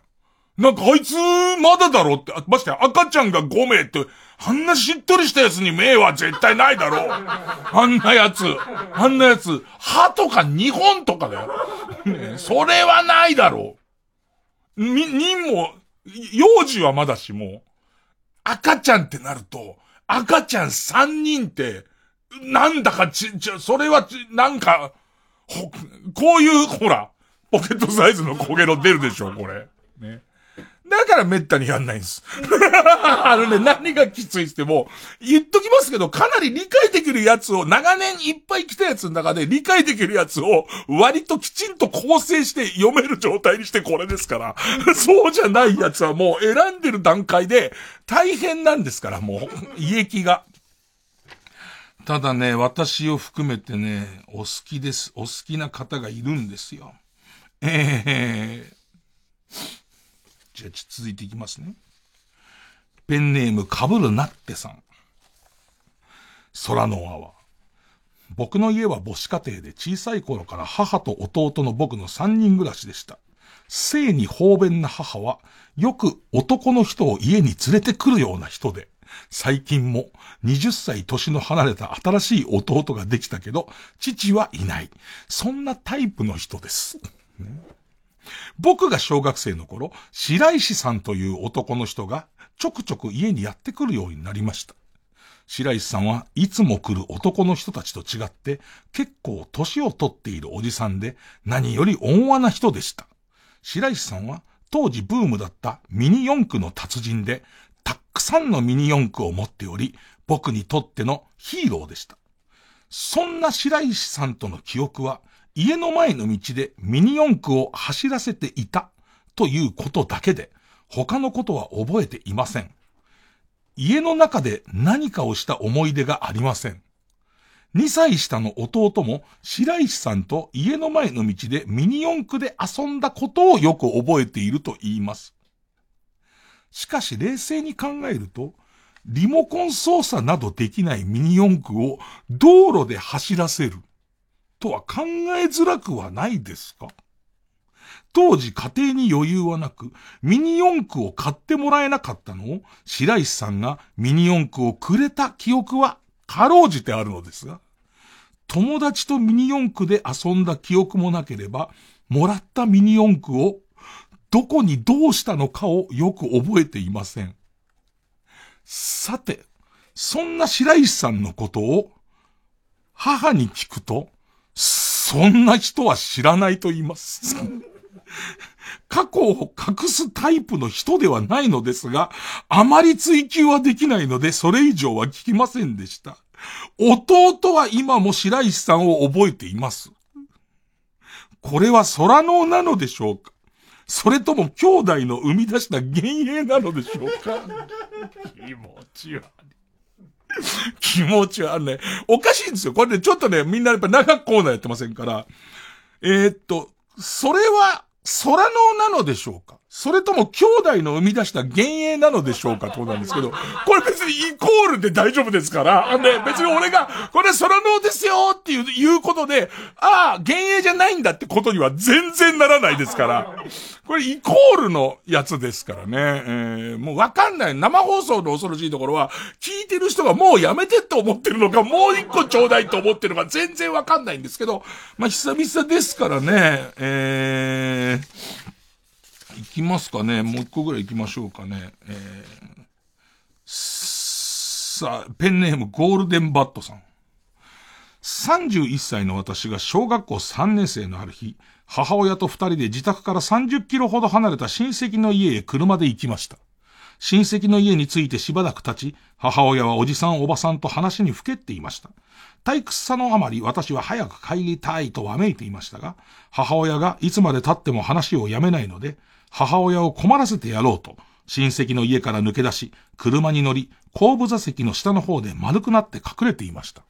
なんかあいつ、まだだろって、まして赤ちゃんが5名って、あんなしっとりしたやつに名は絶対ないだろう。あんなやつ、あんなやつ、歯とか2本とかだよ。ね、それはないだろう。み、人も、幼児はまだしも、赤ちゃんってなると、赤ちゃん3人って、なんだかち、ち、それはち、なんか、ほ、こういう、ほら、ポケットサイズの焦げろ出るでしょ、これ。ね。だからめったにやんないんです。あのね、何がきついっても、言っときますけど、かなり理解できるやつを、長年いっぱい来たやつの中で理解できるやつを、割ときちんと構成して読める状態にしてこれですから、そうじゃないやつはもう選んでる段階で大変なんですから、もう、胃液が。ただね、私を含めてね、お好きです。お好きな方がいるんですよ。えー、じゃあ、続いていきますね。ペンネームかぶるなってさん。空の泡。僕の家は母子家庭で小さい頃から母と弟の僕の三人暮らしでした。性に方便な母は、よく男の人を家に連れてくるような人で、最近も20歳年の離れた新しい弟ができたけど、父はいない。そんなタイプの人です。ね僕が小学生の頃、白石さんという男の人がちょくちょく家にやってくるようになりました。白石さんはいつも来る男の人たちと違って結構年を取っているおじさんで何より温和な人でした。白石さんは当時ブームだったミニ四駆の達人でたくさんのミニ四駆を持っており僕にとってのヒーローでした。そんな白石さんとの記憶は家の前の道でミニ四駆を走らせていたということだけで、他のことは覚えていません。家の中で何かをした思い出がありません。2歳下の弟も白石さんと家の前の道でミニ四駆で遊んだことをよく覚えていると言います。しかし冷静に考えると、リモコン操作などできないミニ四駆を道路で走らせる。とは考えづらくはないですか？当時家庭に余裕はなく、ミニ四駆を買ってもらえなかったのを、白石さんがミニ四駆をくれた記憶は、かろうじてあるのですが、友達とミニ四駆で遊んだ記憶もなければ、もらったミニ四駆を、どこにどうしたのかをよく覚えていません。さて、そんな白石さんのことを、母に聞くと、そんな人は知らないと言います。過去を隠すタイプの人ではないのですが、あまり追求はできないので、それ以上は聞きませんでした。弟は今も白石さんを覚えています。これは空脳なのでしょうか？それとも兄弟の生み出した幻影なのでしょうか？気持ち悪。気持ちはあるね。おかしいんですよ。これね、ちょっとね、みんなやっぱ長くコーナーやってませんから。えー、っと、それは空のなのでしょうか？それとも兄弟の生み出した幻影なのでしょうか？ってことなんですけど、これ別にイコールで大丈夫ですから、あのね、別に俺が、これ空脳ですよっていう、いうことで、ああ、幻影じゃないんだってことには全然ならないですから、これイコールのやつですからね、えー、もうわかんない。生放送の恐ろしいところは、聞いてる人がもうやめてって思ってるのか、もう一個ちょうだいと思ってるのか全然わかんないんですけど、まあ、久々ですからね、えー、いきますかね。もう一個ぐらい行きましょうかね。えー、さあ、ペンネームゴールデンバットさん。31歳の私が小学校3年生のある日、母親と二人で自宅から30キロほど離れた親戚の家へ車で行きました。親戚の家に着いてしばらく経ち、母親はおじさんおばさんと話にふけっていました。退屈さのあまり私は早く帰りたいとわめいていましたが、母親がいつまで経っても話をやめないので、母親を困らせてやろうと、親戚の家から抜け出し、車に乗り、後部座席の下の方で丸くなって隠れていました。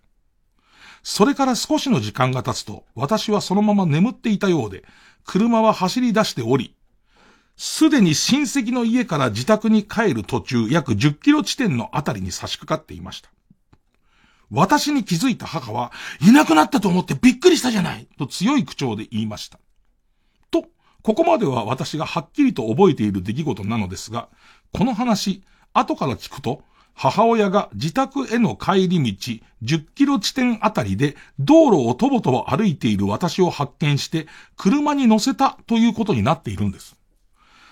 それから少しの時間が経つと、私はそのまま眠っていたようで、車は走り出しており、すでに親戚の家から自宅に帰る途中、約10キロ地点のあたりに差し掛かっていました。私に気づいた母は、いなくなったと思ってびっくりしたじゃないと強い口調で言いました。ここまでは私がはっきりと覚えている出来事なのですが、この話、後から聞くと、母親が自宅への帰り道10キロ地点あたりで道路をとぼとぼ歩いている私を発見して車に乗せたということになっているんです。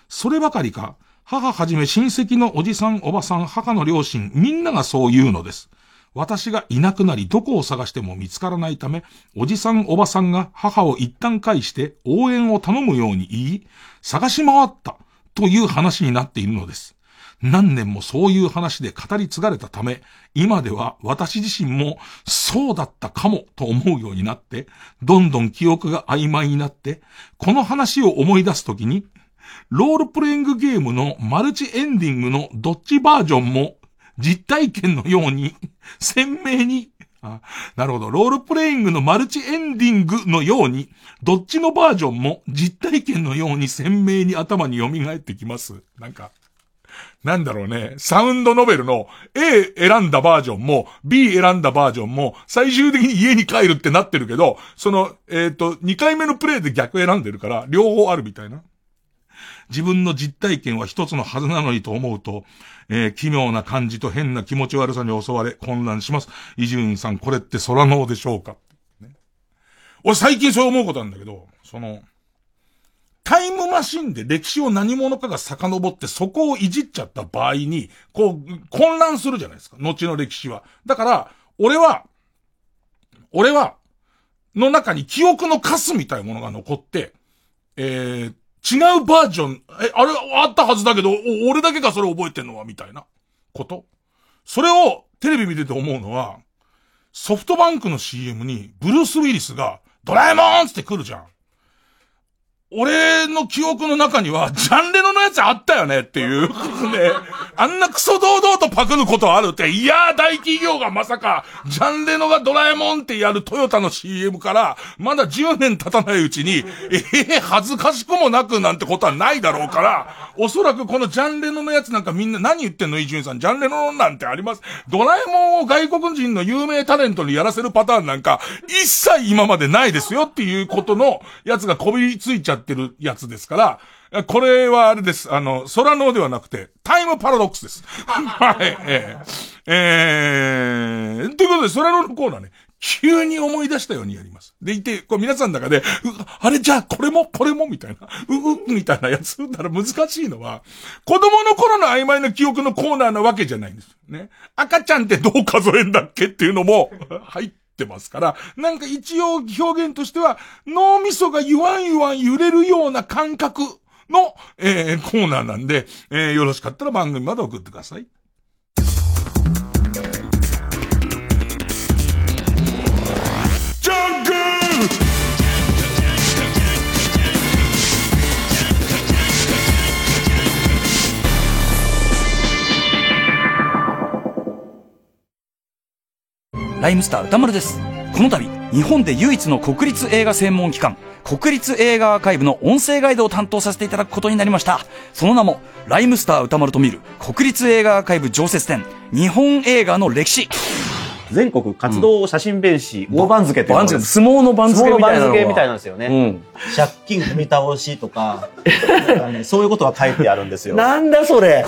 そればかりか、母はじめ親戚のおじさん、おばさん、母の両親、みんながそう言うのです。私がいなくなりどこを探しても見つからないため、おじさんおばさんが母を一旦返して応援を頼むように言い、探し回ったという話になっているのです。何年もそういう話で語り継がれたため、今では私自身もそうだったかもと思うようになって、どんどん記憶が曖昧になって、この話を思い出すときに、ロールプレイングゲームのマルチエンディングのどっちバージョンも実体験のように 鮮明にあなるほど。ロールプレイングのマルチエンディングのように、どっちのバージョンも実体験のように鮮明に頭に蘇ってきます。なんか、なんだろうね。サウンドノベルの A 選んだバージョンも B 選んだバージョンも最終的に家に帰るってなってるけど、その、えっ、と、2回目のプレイで逆選んでるから、両方あるみたいな。自分の実体験は一つのはずなのにと思うと、えー、奇妙な感じと変な気持ち悪さに襲われ混乱します。伊集院さん、これって空脳でしょうか、ね、俺最近そう思うことなんだけど、その、タイムマシンで歴史を何者かが遡ってそこをいじっちゃった場合に、こう、混乱するじゃないですか。後の歴史は。だから、俺は、俺は、の中に記憶のカスみたいなものが残って、えー、違うバージョン、え、あれ、あったはずだけど、俺だけがそれ覚えてんのは、みたいなこと？それをテレビ見てて思うのは、ソフトバンクの CM に、ブルース・ウィリスが、ドラえもんって来るじゃん。俺の記憶の中には、ジャンレノのやつあったよねっていう。ね。あんなクソ堂々とパクることあるって、いやー大企業がまさか、ジャンレノがドラえもんってやるトヨタの CM から、まだ10年経たないうちに、ええー、恥ずかしくもなくなんてことはないだろうから、おそらくこのジャンレノのやつなんかみんな何言ってんの伊集院さん。ジャンレノなんてあります。ドラえもんを外国人の有名タレントにやらせるパターンなんか、一切今までないですよっていうことのやつがこびりついちゃっててるやつですから、これはあれです。あの、空脳ではなくて、タイムパラドックスです。はい、えー、えー、ということで、空のコーナーね、急に思い出したようにやります。でいて、こう皆さんの中で、あれじゃあこれもこれもみたいな、う、う、みたいなやつだから難しいのは、子供の頃の曖昧な記憶のコーナーなわけじゃないんです。ね。赤ちゃんってどう数えんだっけっていうのも、入ってってますから、なんか一応表現としては、脳みそがゆわんゆわん揺れるような感覚の、えー、コーナーなんで、えー、よろしかったら番組まで送ってください。ライムスター歌丸です。この度、日本で唯一の国立映画専門機関、国立映画アーカイブの音声ガイドを担当させていただくことになりました。その名も、ライムスター歌丸と見る国立映画アーカイブ常設展、日本映画の歴史。全国活動写真弁士、大番付って相撲の番付みたいなのみたいなんですよね。借金踏み倒しとか、そういうことが書いてあるんですよ。なんだそれ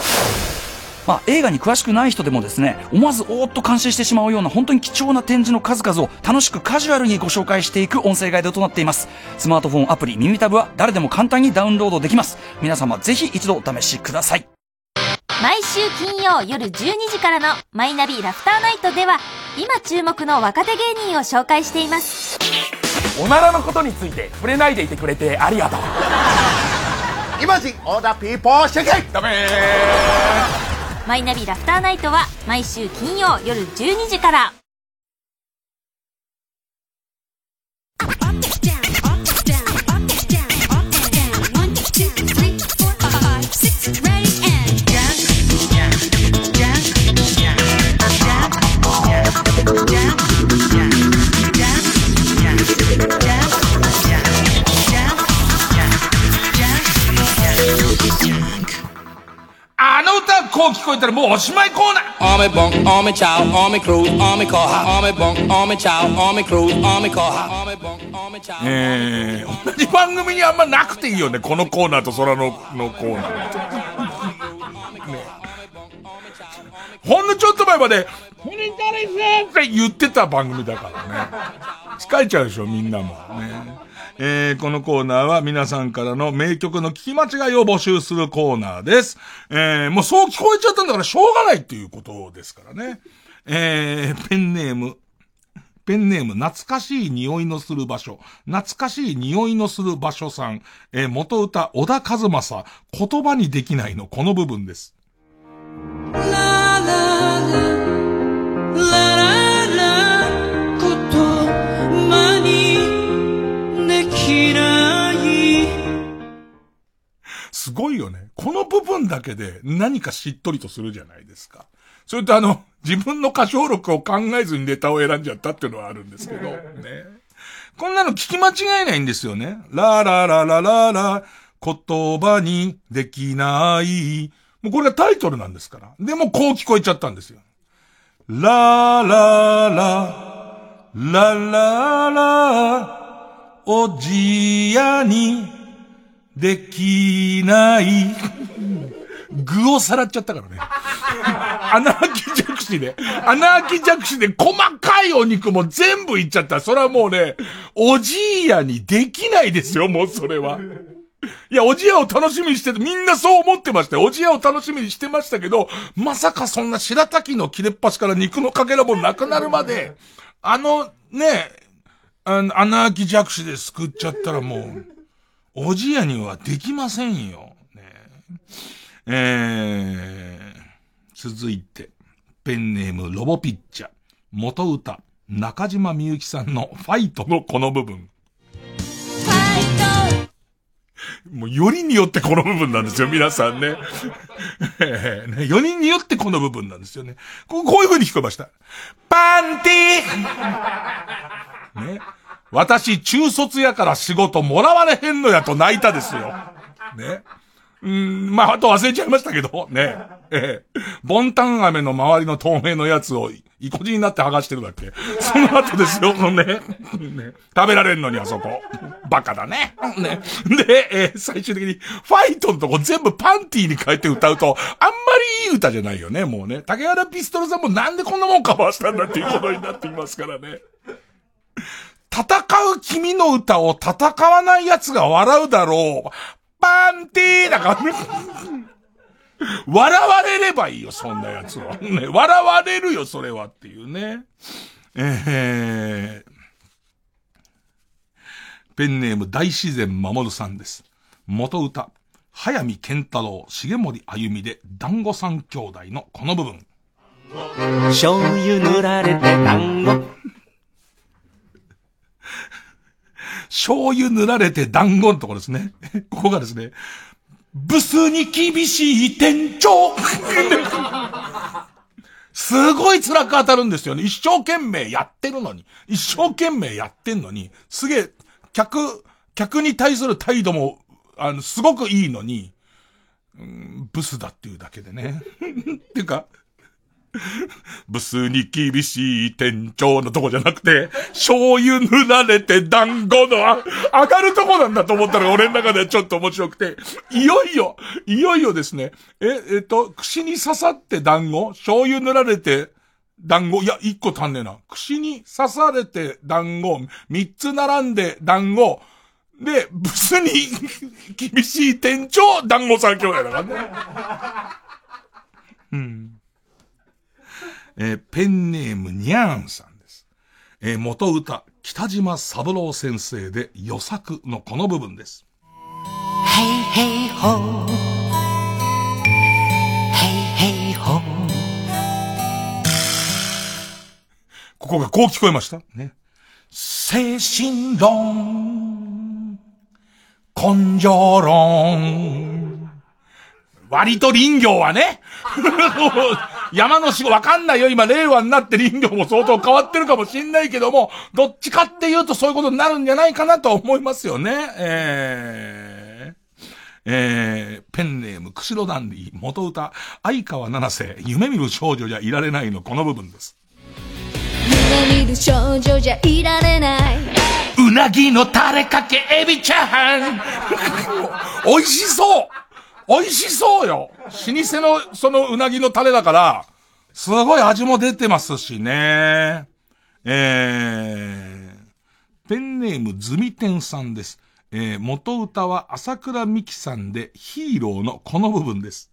まあ、映画に詳しくない人でもですね、思わずおーっと感心してしまうような本当に貴重な展示の数々を楽しくカジュアルにご紹介していく音声ガイドとなっています。スマートフォンアプリ耳タブは誰でも簡単にダウンロードできます。皆様ぜひ一度お試しください。毎週金曜夜12時からのマイナビラフターナイトでは今注目の若手芸人を紹介していますおならのことについて触れないでいてくれてありがとうイマジンオーダーピーポーシェケダメマイナビラフターナイトは毎週金曜夜12時から。歌こう聞こえたらもうおしまいコーナー me bunk, on me chow, on me cruise, on me koha. On me bunk, on me chow, on me cruise, on me koha. On me bunk, on me chow. えー、同じ番組にあんまなくていいよね、このコーナーと空ののコーナー。ね、ほんのちょっと前まで、フリンタリスって言ってた番組だからね。疲れちゃうでしょ、みんなも。ね。えー、このコーナーは皆さんからの名曲の聞き間違いを募集するコーナーです。えー、もうそう聞こえちゃったんだからしょうがないっていうことですからね。えー、ペンネーム、ペンネーム、懐かしい匂いのする場所。懐かしい匂いのする場所さん。えー元歌、小田和正。言葉にできないの、この部分です。すごいよね。この部分だけで何かしっとりとするじゃないですか。それとあの、自分の歌唱力を考えずにネタを選んじゃったっていうのはあるんですけど、ね。こんなの聞き間違えないんですよね。ララララララ、言葉にできない。もうこれがタイトルなんですから。でもこう聞こえちゃったんですよ。ラララ、ラララ、おじやにできない。具をさらっちゃったからね。穴あき弱視で、穴あき弱視で細かいお肉も全部いっちゃった。それはもうね、おじいやにできないですよ、もうそれは。いや、おじやを楽しみにしてて、みんなそう思ってましたよ。おじやを楽しみにしてましたけど、まさかそんな白滝の切れっ端から肉のかけらもなくなるまで、あの、ね、あの、穴あき弱視で救っちゃったらもう、おじやにはできませんよ。ね、えー、続いて、ペンネームロボピッチャ。元歌、中島みゆきさんのファイトのこの部分。もうよりによってこの部分なんですよ、皆さんね。え ーね4人によってこの部分なんですよね。こうこういう風に聞こえました。パンティね。私、中卒やから仕事もらわれへんのやと泣いたですよ。ね。うん、まあ、あと忘れちゃいましたけど、ね。ええボンタン飴の周りの透明のやつを、いこじになって剥がしてるだけ。その後ですよ、ね。ね。食べられんのにあそこ。バカだね。ね。で、えー最終的に、ファイトのとこ全部パンティーに変えて歌うと、あんまりいい歌じゃないよね、もうね。竹原ピストルさんもなんでこんなもんカバーしたんだっていうことになっていますからね。戦う君の歌を戦わない奴が笑うだろう。パンティーだからね。笑われればいいよ、そんな奴は。ね、笑われるよ、それはっていうね。えー、ペンネーム大自然守さんです。元歌、早見健太郎、重森あゆみで、団子三兄弟のこの部分。醤油塗られて団子醤油塗られて団子のところですね。ここがですね、ブスに厳しい店長 すごい辛く当たるんですよね。一生懸命やってるのに。一生懸命やってんのに、すげえ、客、客に対する態度も、あの、すごくいいのに、うんブスだっていうだけでね。っていうか、ブスに厳しい店長のとこじゃなくて、醤油塗られて団子のあ上がるとこなんだと思ったら俺の中ではちょっと面白くて、いよいよ、いよいよですね、え、えっと、串に刺さって団子醤油塗られて団子いや、一個足んねえな。串に刺されて団子三つ並んで団子で、ブスに厳しい店長、団子三兄弟だからね。うん。えーペンネームにゃーんさんです。えー元歌、北島三郎先生で予作のこの部分です。Hey, hey, ho. Hey, hey, ho. ここがこう聞こえました？ね。精神論、根性論。割と林業はね、山の仕事わかんないよ。今、令和になって林業も相当変わってるかもしんないけども、どっちかっていうとそういうことになるんじゃないかなと思いますよね。えー、えー、ペンネーム、釧路ダンディ、元歌、相川七瀬、夢見る少女じゃいられないのこの部分です。夢見る少女じゃいられないうなぎのタレかけエビチャーハン美味しそう美味しそうよ老舗のそのうなぎのタレだから、すごい味も出てますしね。えー、ペンネームズミテンさんです。えー、元歌は朝倉美希さんでヒーローのこの部分です。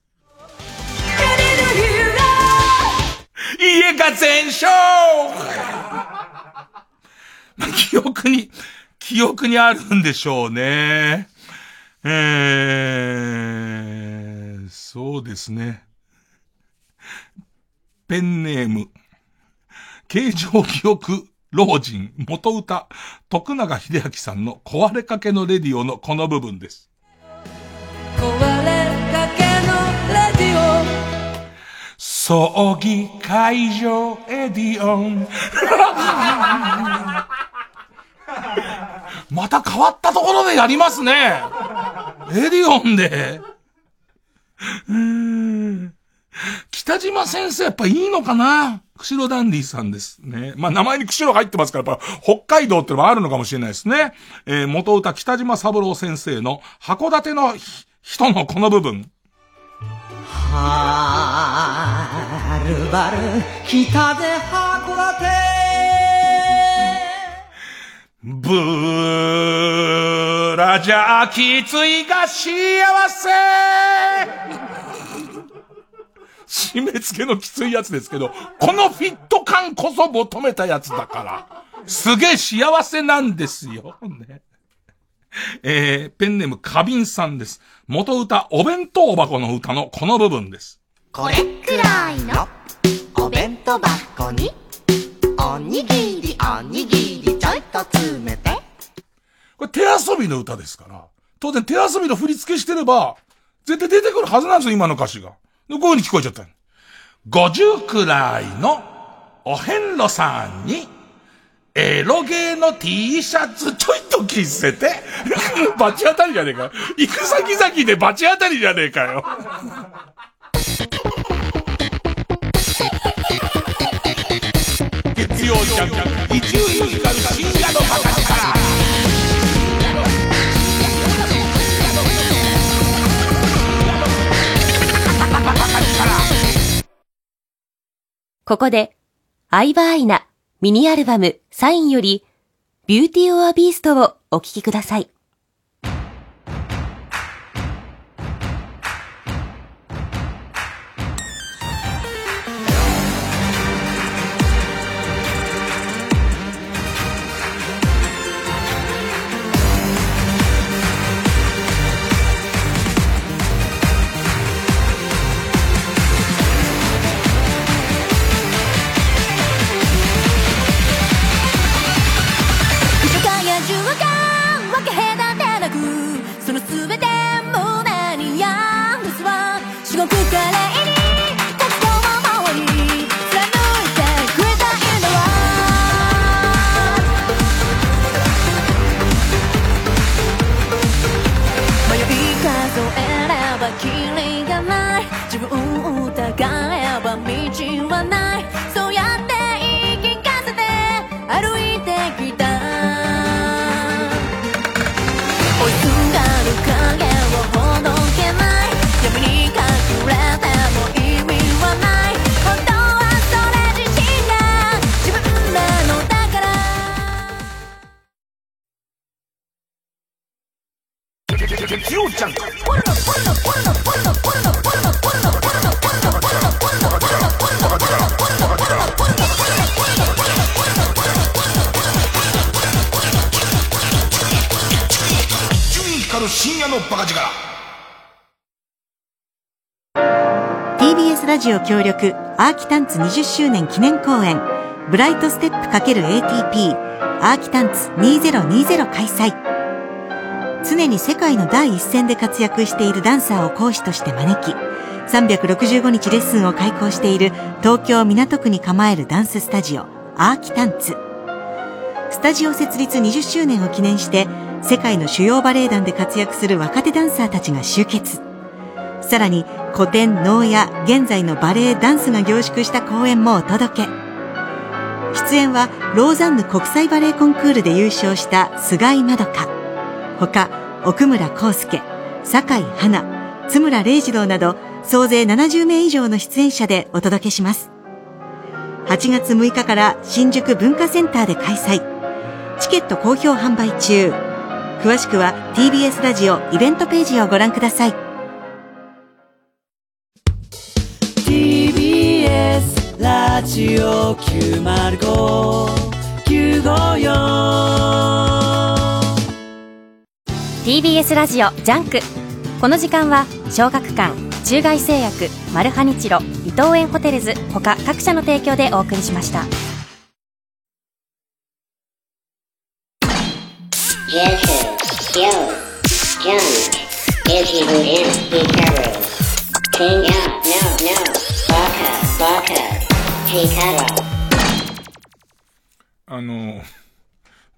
家が全焼 記憶に、記憶にあるんでしょうね。えー、そうですね。ペンネーム、形状記憶老人、元歌、徳永秀明さんの壊れかけのレディオのこの部分です。壊れかけのレディオ葬儀会場エディオン。また変わったところでやりますね。エディオンで。うーん北島先生やっぱいいのかな？釧路ダンディさんですね。まあ名前に釧路入ってますから、やっぱ北海道ってのもあるのかもしれないですね。えー元歌北島三郎先生の函館の人のこの部分。はるばる北で函館ブーラじゃきついが幸せ締め付けのきついやつですけど、このフィット感こそ求めたやつだから、すげえ幸せなんですよ。ね、えー、ペンネーム花瓶さんです。元歌、お弁当箱の歌のこの部分です。これくらいのお弁当箱におにぎりおにぎりと詰めてこれ手遊びの歌ですから、当然手遊びの振り付けしてれば、絶対出てくるはずなんですよ、今の歌詞が。こういう風に聞こえちゃったの。50くらいのお遍路さんに、エロゲーの T シャツちょいと着せて、バチ当たりじゃねえか。行く先々でバチ当たりじゃねえかよ。月曜ジャンク、一流ミュージカル深夜のバカ力。ここで、アイバーイナミニアルバムサインより、ビューティーオアビーストをお聴きください。ジオ協力アーキタンツ20周年記念公演ブライトステップ ×ATP アーキタンツ2020開催。常に世界の第一線で活躍しているダンサーを講師として招き365日レッスンを開講している東京港区に構えるダンススタジオアーキタンツ。スタジオ設立20周年を記念して世界の主要バレエ団で活躍する若手ダンサーたちが集結。さらに古典能や現在のバレエダンスが凝縮した公演もお届け。出演はローザンヌ国際バレエコンクールで優勝した菅井まどか。他奥村康介酒井花津村礼二郎など総勢70名以上の出演者でお届けします。8月6日から新宿文化センターで開催。チケット好評販売中。詳しくは TBS ラジオイベントページをご覧ください。ラジオ905954 TBS ラジオジャンクこの時間は小学館中外製薬マルハニチロ伊藤園ホテルズ他各社の提供でお送りしました Hikaru あの、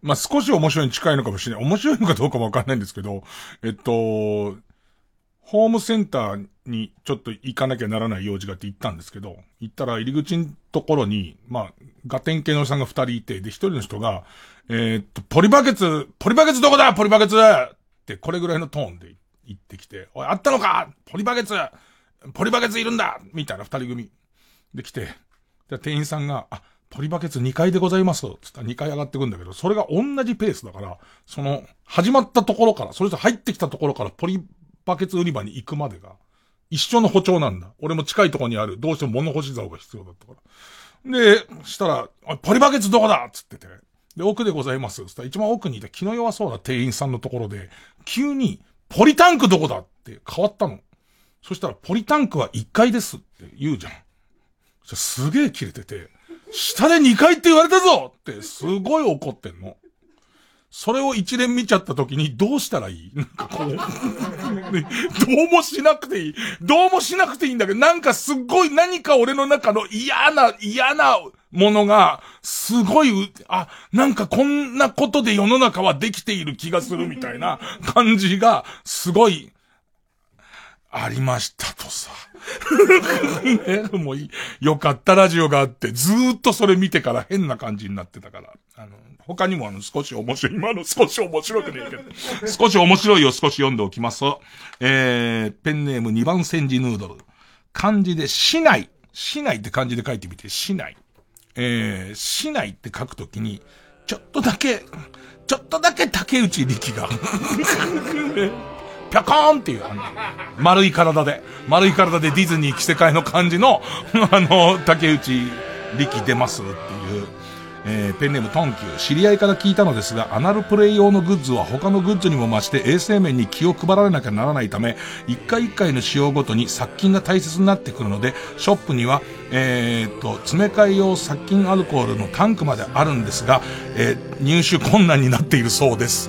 まあ、少し面白いに近いのかもしれない。面白いのかどうかもわかんないんですけど、えっと、ホームセンターにちょっと行かなきゃならない用事があって行ったんですけど、行ったら入り口のところに、まあ、ガテン系のおじさんが二人いて、で、一人の人が、えーっと、ポリバケツ、ポリバケツどこだ？ポリバケツ！って、これぐらいのトーンで言ってきて、おい、あったのか？ポリバケツ！ポリバケツいるんだ！みたいな二人組。で来て、で、店員さんが、あ、ポリバケツ2階でございます。つったら2階上がってくんだけど、それが同じペースだから、その、始まったところから、それと入ってきたところからポリバケツ売り場に行くまでが、一緒の歩調なんだ。俺も近いところにある、どうしても物干し竿が必要だったから。で、したら、ポリバケツどこだ？つってて。で、奥でございます。つったら一番奥にいた気の弱そうな店員さんのところで、急に、ポリタンクどこだ？って変わったの。そしたら、ポリタンクは1階ですって言うじゃん。すげえ切れてて、下で2階って言われたぞってすごい怒ってんの。それを一連見ちゃった時にどうしたらいい？なんかこう、ねどうもしなくていい。どうもしなくていいんだけど、なんかすっごい何か俺の中の嫌な、嫌なものが、すごい、あ、なんかこんなことで世の中はできている気がするみたいな感じが、すごい、ありましたとさ。ね、もう、よかったラジオがあって、ずーっとそれ見てから変な感じになってたから。あの、他にもあの、少し面白い、今の少し面白くねえけど、少し面白いを少し読んでおきます、えー、ペンネーム2番煎じヌードル。漢字で、市内。市内って漢字で書いてみて、市内。えー、市内って書くときに、ちょっとだけ、ちょっとだけ竹内力が、ぴょこーんっていう、あの、丸い体で、丸い体でディズニー着せ替えの感じの、あの、竹内力出ますっていう、えーペンネームトンキュー。知り合いから聞いたのですが、アナルプレイ用のグッズは他のグッズにも増して衛生面に気を配られなきゃならないため、一回一回の使用ごとに殺菌が大切になってくるので、ショップには、えーっと、詰め替え用殺菌アルコールのタンクまであるんですが、えー入手困難になっているそうです。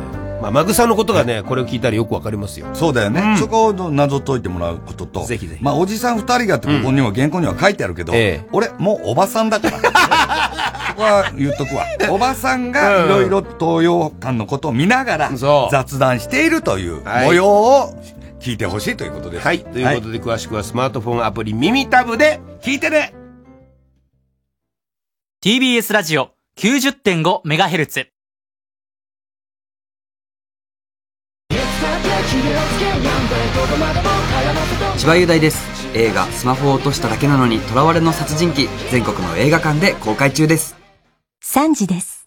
まあ、マグサのことがねこれを聞いたらよくわかりますよ。そうだよね、そこを謎解いてもらうこととぜひぜひ。まあおじさん二人がってここには原稿には書いてあるけど、俺もうおばさんだから。そこは言っとくわ。おばさんがいろいろ東洋館のことを見ながら雑談しているというはい。模様を聞いてほしいということです。はい。ということで詳しくはスマートフォンアプリ耳タブで聞いてね。TBS ラジオ 90.5MHz 千葉雄大です。映画「スマホを落としただけなのに囚われの殺人鬼」全国の映画館で公開中です。3時です。